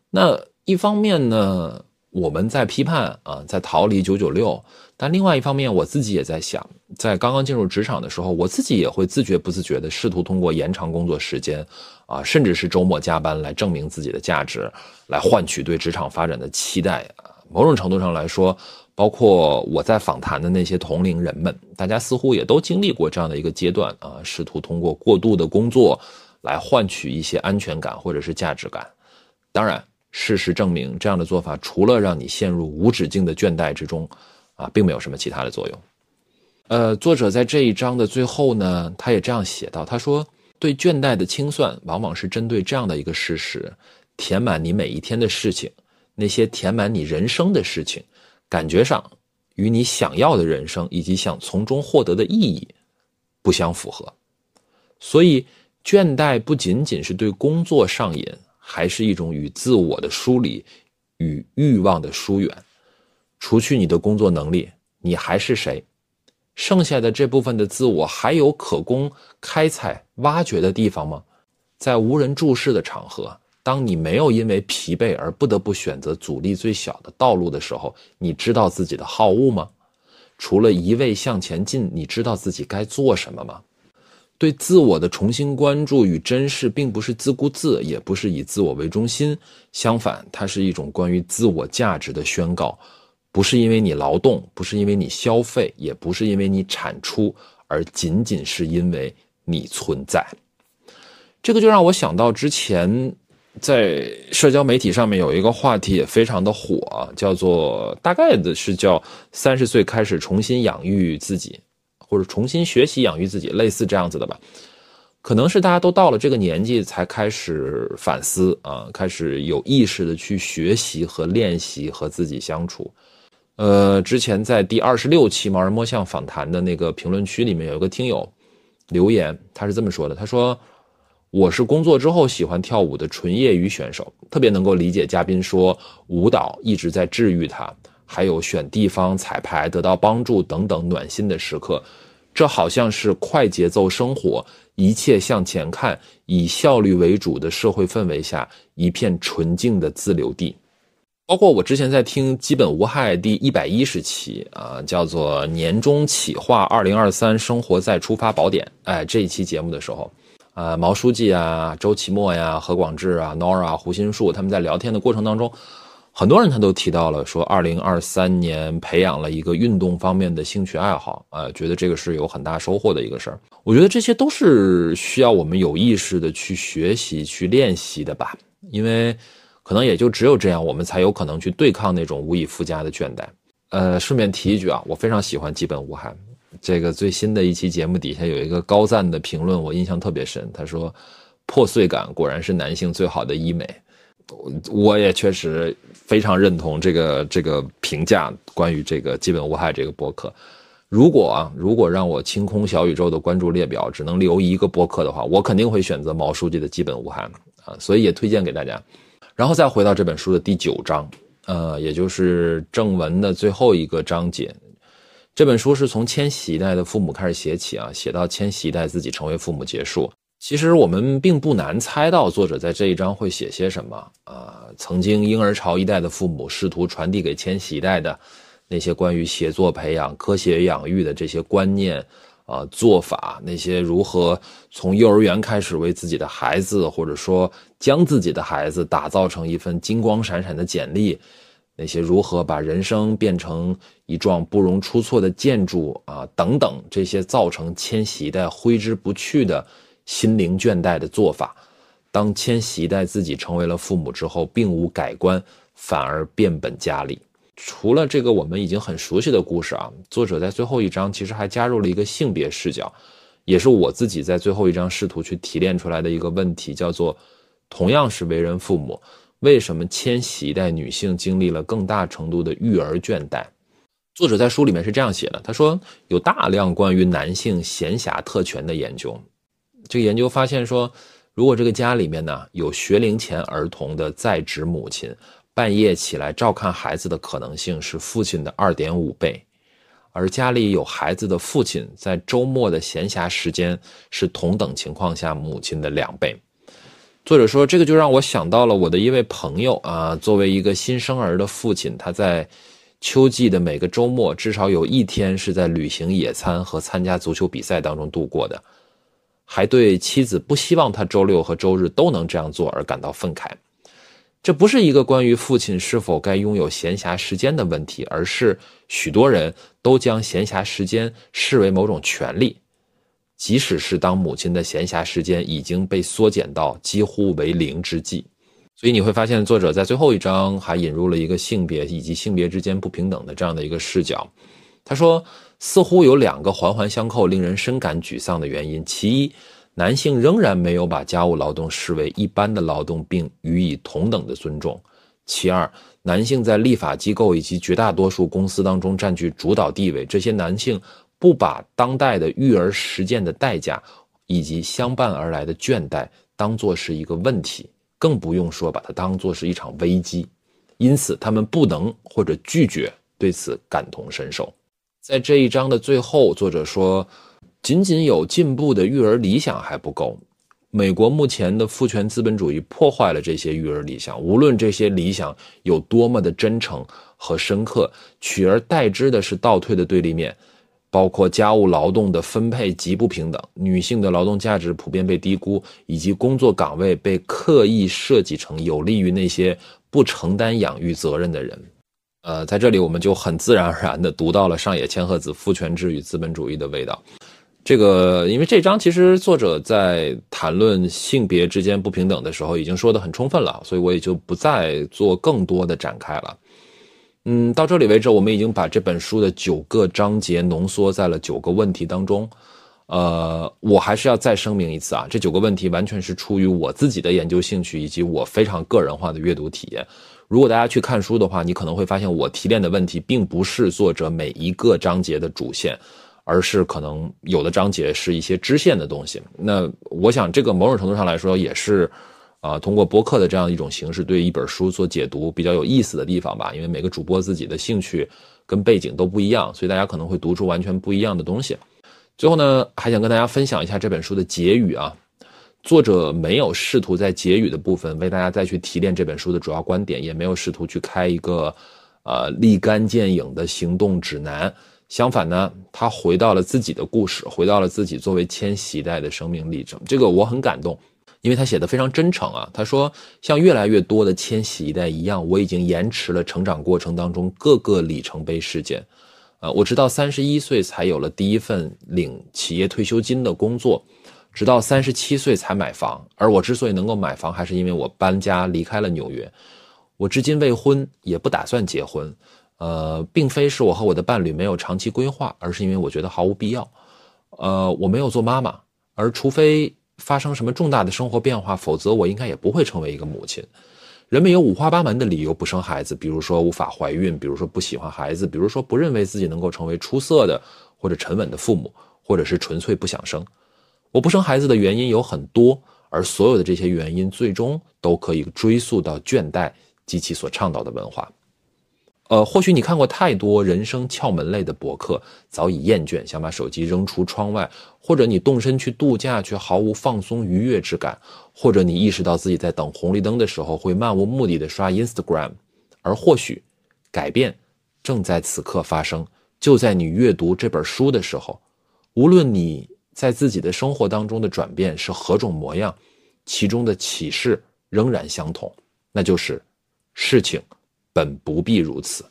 那一方面呢，我们在批判啊，在逃离九九六，但另外一方面，我自己也在想，在刚刚进入职场的时候，我自己也会自觉不自觉的试图通过延长工作时间啊，甚至是周末加班来证明自己的价值，来换取对职场发展的期待。某种程度上来说，包括我在访谈的那些同龄人们，大家似乎也都经历过这样的一个阶段啊，试图通过过度的工作来换取一些安全感或者是价值感。当然。事实证明，这样的做法除了让你陷入无止境的倦怠之中，啊，并没有什么其他的作用。呃，作者在这一章的最后呢，他也这样写道：“他说，对倦怠的清算，往往是针对这样的一个事实：填满你每一天的事情，那些填满你人生的事情，感觉上与你想要的人生以及想从中获得的意义不相符合。所以，倦怠不仅仅是对工作上瘾。”还是一种与自我的疏离，与欲望的疏远。除去你的工作能力，你还是谁？剩下的这部分的自我还有可供开采、挖掘的地方吗？在无人注视的场合，当你没有因为疲惫而不得不选择阻力最小的道路的时候，你知道自己的好恶吗？除了一味向前进，你知道自己该做什么吗？对自我的重新关注与珍视，并不是自顾自，也不是以自我为中心。相反，它是一种关于自我价值的宣告。不是因为你劳动，不是因为你消费，也不是因为你产出，而仅仅是因为你存在。这个就让我想到之前在社交媒体上面有一个话题也非常的火，叫做大概的是叫三十岁开始重新养育自己。或者重新学习养育自己，类似这样子的吧，可能是大家都到了这个年纪才开始反思啊，开始有意识的去学习和练习和自己相处。呃，之前在第二十六期盲人摸象访谈的那个评论区里面有一个听友留言，他是这么说的：他说我是工作之后喜欢跳舞的纯业余选手，特别能够理解嘉宾说舞蹈一直在治愈他。还有选地方彩排得到帮助等等暖心的时刻，这好像是快节奏生活、一切向前看、以效率为主的社会氛围下一片纯净的自留地。包括我之前在听《基本无害》第一百一十期啊，叫做《年终企划二零二三生活再出发宝典》哎，这一期节目的时候，呃，毛书记啊、周奇墨呀、何广智啊、Nora、胡心树他们在聊天的过程当中。很多人他都提到了说，二零二三年培养了一个运动方面的兴趣爱好，呃，觉得这个是有很大收获的一个事儿。我觉得这些都是需要我们有意识的去学习、去练习的吧，因为可能也就只有这样，我们才有可能去对抗那种无以复加的倦怠。呃，顺便提一句啊，我非常喜欢基本无害这个最新的一期节目底下有一个高赞的评论，我印象特别深。他说：“破碎感果然是男性最好的医美。”我也确实非常认同这个这个评价，关于这个基本无害这个博客。如果啊，如果让我清空小宇宙的关注列表，只能留一个博客的话，我肯定会选择毛书记的基本无害啊，所以也推荐给大家。然后再回到这本书的第九章，呃，也就是正文的最后一个章节。这本书是从千禧一代的父母开始写起啊，写到千禧一代自己成为父母结束。其实我们并不难猜到作者在这一章会写些什么啊。曾经婴儿潮一代的父母试图传递给千禧一代的那些关于写作培养、科学养育的这些观念啊做法，那些如何从幼儿园开始为自己的孩子，或者说将自己的孩子打造成一份金光闪闪的简历，那些如何把人生变成一幢不容出错的建筑啊等等，这些造成千禧一代挥之不去的。心灵倦怠的做法，当千禧一代自己成为了父母之后，并无改观，反而变本加厉。除了这个我们已经很熟悉的故事啊，作者在最后一章其实还加入了一个性别视角，也是我自己在最后一章试图去提炼出来的一个问题，叫做同样是为人父母，为什么千禧一代女性经历了更大程度的育儿倦怠？作者在书里面是这样写的，他说有大量关于男性闲暇特权的研究。这个研究发现说，如果这个家里面呢有学龄前儿童的在职母亲，半夜起来照看孩子的可能性是父亲的二点五倍，而家里有孩子的父亲在周末的闲暇时间是同等情况下母亲的两倍。作者说，这个就让我想到了我的一位朋友啊，作为一个新生儿的父亲，他在秋季的每个周末至少有一天是在旅行、野餐和参加足球比赛当中度过的，还对妻子不希望他周六和周日都能这样做而感到愤慨。这不是一个关于父亲是否该拥有闲暇时间的问题，而是许多人都将闲暇时间视为某种权利，即使是当母亲的闲暇时间已经被缩减到几乎为零之际。所以你会发现，作者在最后一章还引入了一个性别以及性别之间不平等的这样的一个视角。他说，似乎有两个环环相扣、令人深感沮丧的原因：其一，男性仍然没有把家务劳动视为一般的劳动，并予以同等的尊重。其二，男性在立法机构以及绝大多数公司当中占据主导地位。这些男性不把当代的育儿实践的代价以及相伴而来的倦怠当作是一个问题，更不用说把它当作是一场危机。因此，他们不能或者拒绝对此感同身受。在这一章的最后，作者说。仅仅有进步的育儿理想还不够，美国目前的父权资本主义破坏了这些育儿理想。无论这些理想有多么的真诚和深刻，取而代之的是倒退的对立面，包括家务劳动的分配极不平等、女性的劳动价值普遍被低估，以及工作岗位被刻意设计成有利于那些不承担养育责任的人。呃，在这里我们就很自然而然地读到了上野千鹤子《父权制与资本主义》的味道。这个，因为这章其实作者在谈论性别之间不平等的时候已经说得很充分了，所以我也就不再做更多的展开了。嗯，到这里为止，我们已经把这本书的九个章节浓缩在了九个问题当中。呃，我还是要再声明一次啊，这九个问题完全是出于我自己的研究兴趣以及我非常个人化的阅读体验。如果大家去看书的话，你可能会发现我提炼的问题并不是作者每一个章节的主线。而是可能有的章节是一些支线的东西。那我想，这个某种程度上来说，也是，啊，通过播客的这样一种形式，对一本书做解读比较有意思的地方吧。因为每个主播自己的兴趣跟背景都不一样，所以大家可能会读出完全不一样的东西。最后呢，还想跟大家分享一下这本书的结语啊。作者没有试图在结语的部分为大家再去提炼这本书的主要观点，也没有试图去开一个，呃，立竿见影的行动指南。相反呢，他回到了自己的故事，回到了自己作为千禧一代的生命历程。这个我很感动，因为他写的非常真诚啊。他说，像越来越多的千禧一代一样，我已经延迟了成长过程当中各个里程碑事件。呃，我直到三十一岁才有了第一份领企业退休金的工作，直到三十七岁才买房。而我之所以能够买房，还是因为我搬家离开了纽约。我至今未婚，也不打算结婚。呃，并非是我和我的伴侣没有长期规划，而是因为我觉得毫无必要。呃，我没有做妈妈，而除非发生什么重大的生活变化，否则我应该也不会成为一个母亲。人们有五花八门的理由不生孩子，比如说无法怀孕，比如说不喜欢孩子，比如说不认为自己能够成为出色的或者沉稳的父母，或者是纯粹不想生。我不生孩子的原因有很多，而所有的这些原因最终都可以追溯到倦怠及其所倡导的文化。呃，或许你看过太多人生窍门类的博客，早已厌倦，想把手机扔出窗外；或者你动身去度假，却毫无放松愉悦之感；或者你意识到自己在等红绿灯的时候会漫无目的的刷 Instagram。而或许，改变正在此刻发生，就在你阅读这本书的时候。无论你在自己的生活当中的转变是何种模样，其中的启示仍然相同，那就是事情。本不必如此，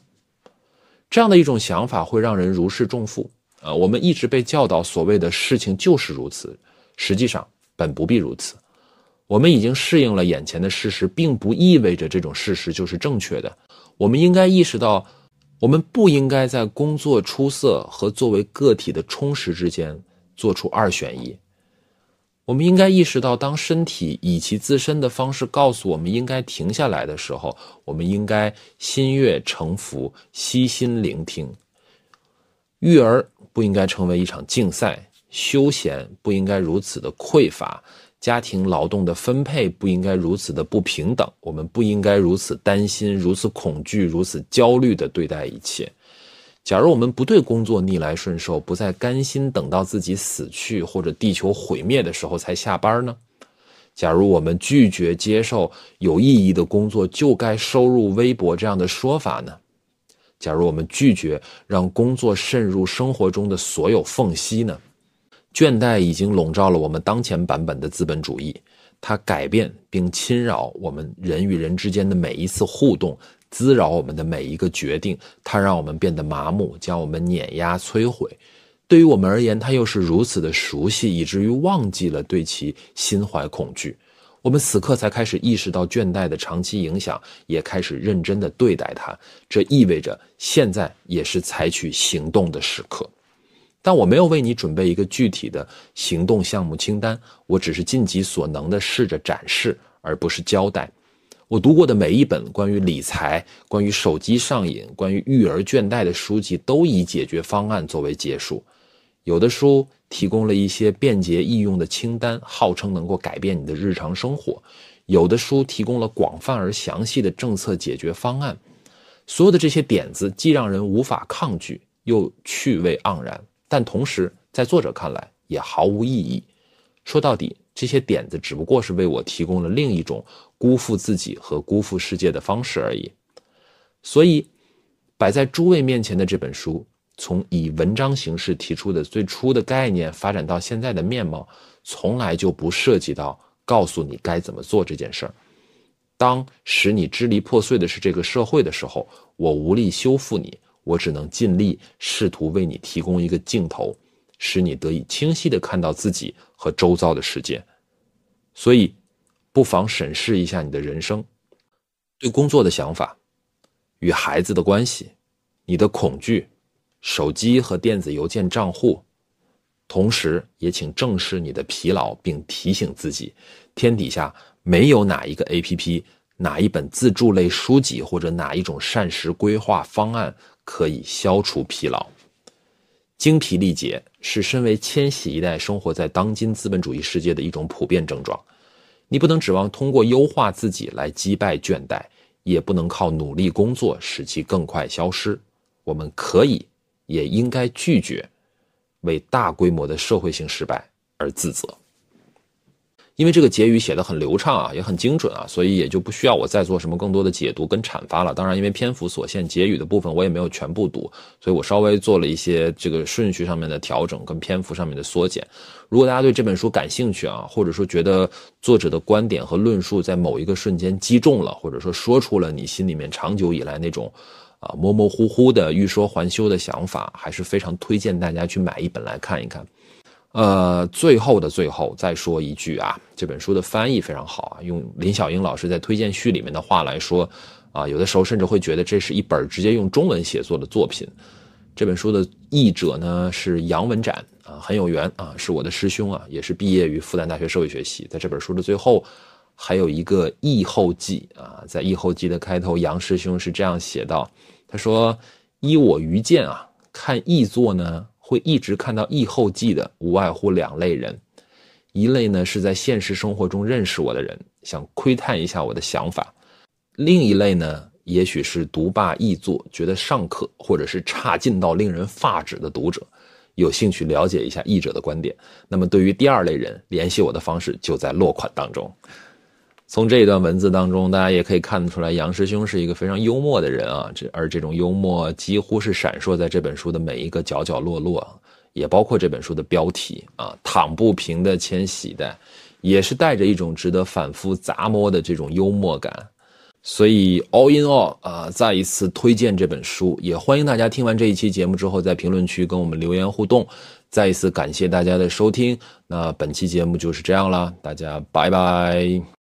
这样的一种想法会让人如释重负。啊，我们一直被教导，所谓的事情就是如此，实际上本不必如此。我们已经适应了眼前的事实，并不意味着这种事实就是正确的。我们应该意识到，我们不应该在工作出色和作为个体的充实之间做出二选一。我们应该意识到，当身体以其自身的方式告诉我们应该停下来的时候，我们应该心悦诚服、悉心聆听。育儿不应该成为一场竞赛，休闲不应该如此的匮乏，家庭劳动的分配不应该如此的不平等。我们不应该如此担心、如此恐惧、如此焦虑地对待一切。假如我们不对工作逆来顺受，不再甘心等到自己死去或者地球毁灭的时候才下班呢？假如我们拒绝接受有意义的工作就该收入微薄这样的说法呢？假如我们拒绝让工作渗入生活中的所有缝隙呢？倦怠已经笼罩了我们当前版本的资本主义，它改变并侵扰我们人与人之间的每一次互动，滋扰我们的每一个决定。它让我们变得麻木，将我们碾压摧毁。对于我们而言，它又是如此的熟悉，以至于忘记了对其心怀恐惧。我们此刻才开始意识到倦怠的长期影响，也开始认真的对待它。这意味着现在也是采取行动的时刻。但我没有为你准备一个具体的行动项目清单，我只是尽己所能的试着展示，而不是交代。我读过的每一本关于理财、关于手机上瘾、关于育儿倦怠的书籍，都以解决方案作为结束。有的书提供了一些便捷易用的清单，号称能够改变你的日常生活；有的书提供了广泛而详细的政策解决方案。所有的这些点子既让人无法抗拒，又趣味盎然，但同时在作者看来也毫无意义。说到底，这些点子只不过是为我提供了另一种辜负自己和辜负世界的方式而已。所以，摆在诸位面前的这本书。从以文章形式提出的最初的概念发展到现在的面貌，从来就不涉及到告诉你该怎么做这件事儿。当使你支离破碎的是这个社会的时候，我无力修复你，我只能尽力试图为你提供一个镜头，使你得以清晰地看到自己和周遭的世界。所以，不妨审视一下你的人生，对工作的想法，与孩子的关系，你的恐惧。手机和电子邮件账户，同时也请正视你的疲劳，并提醒自己：天底下没有哪一个 APP、哪一本自助类书籍或者哪一种膳食规划方案可以消除疲劳。精疲力竭是身为千禧一代生活在当今资本主义世界的一种普遍症状。你不能指望通过优化自己来击败倦怠，也不能靠努力工作使其更快消失。我们可以。也应该拒绝为大规模的社会性失败而自责，因为这个结语写的很流畅啊，也很精准啊，所以也就不需要我再做什么更多的解读跟阐发了。当然，因为篇幅所限，结语的部分我也没有全部读，所以我稍微做了一些这个顺序上面的调整跟篇幅上面的缩减。如果大家对这本书感兴趣啊，或者说觉得作者的观点和论述在某一个瞬间击中了，或者说说出了你心里面长久以来那种。啊，模模糊糊的欲说还休的想法，还是非常推荐大家去买一本来看一看。呃，最后的最后再说一句啊，这本书的翻译非常好啊，用林小英老师在推荐序里面的话来说，啊，有的时候甚至会觉得这是一本直接用中文写作的作品。这本书的译者呢是杨文展啊，很有缘啊，是我的师兄啊，也是毕业于复旦大学社会学系。在这本书的最后，还有一个译后记啊，在译后记的开头，杨师兄是这样写道。他说：“依我愚见啊，看译作呢，会一直看到译后记的，无外乎两类人。一类呢是在现实生活中认识我的人，想窥探一下我的想法；另一类呢，也许是读罢译作觉得尚可，或者是差劲到令人发指的读者，有兴趣了解一下译者的观点。那么，对于第二类人，联系我的方式就在落款当中。”从这一段文字当中，大家也可以看得出来，杨师兄是一个非常幽默的人啊。这而这种幽默几乎是闪烁在这本书的每一个角角落落，也包括这本书的标题啊“躺不平的千禧代”，也是带着一种值得反复咂摸的这种幽默感。所以 all in all 啊，再一次推荐这本书，也欢迎大家听完这一期节目之后，在评论区跟我们留言互动。再一次感谢大家的收听，那本期节目就是这样了，大家拜拜。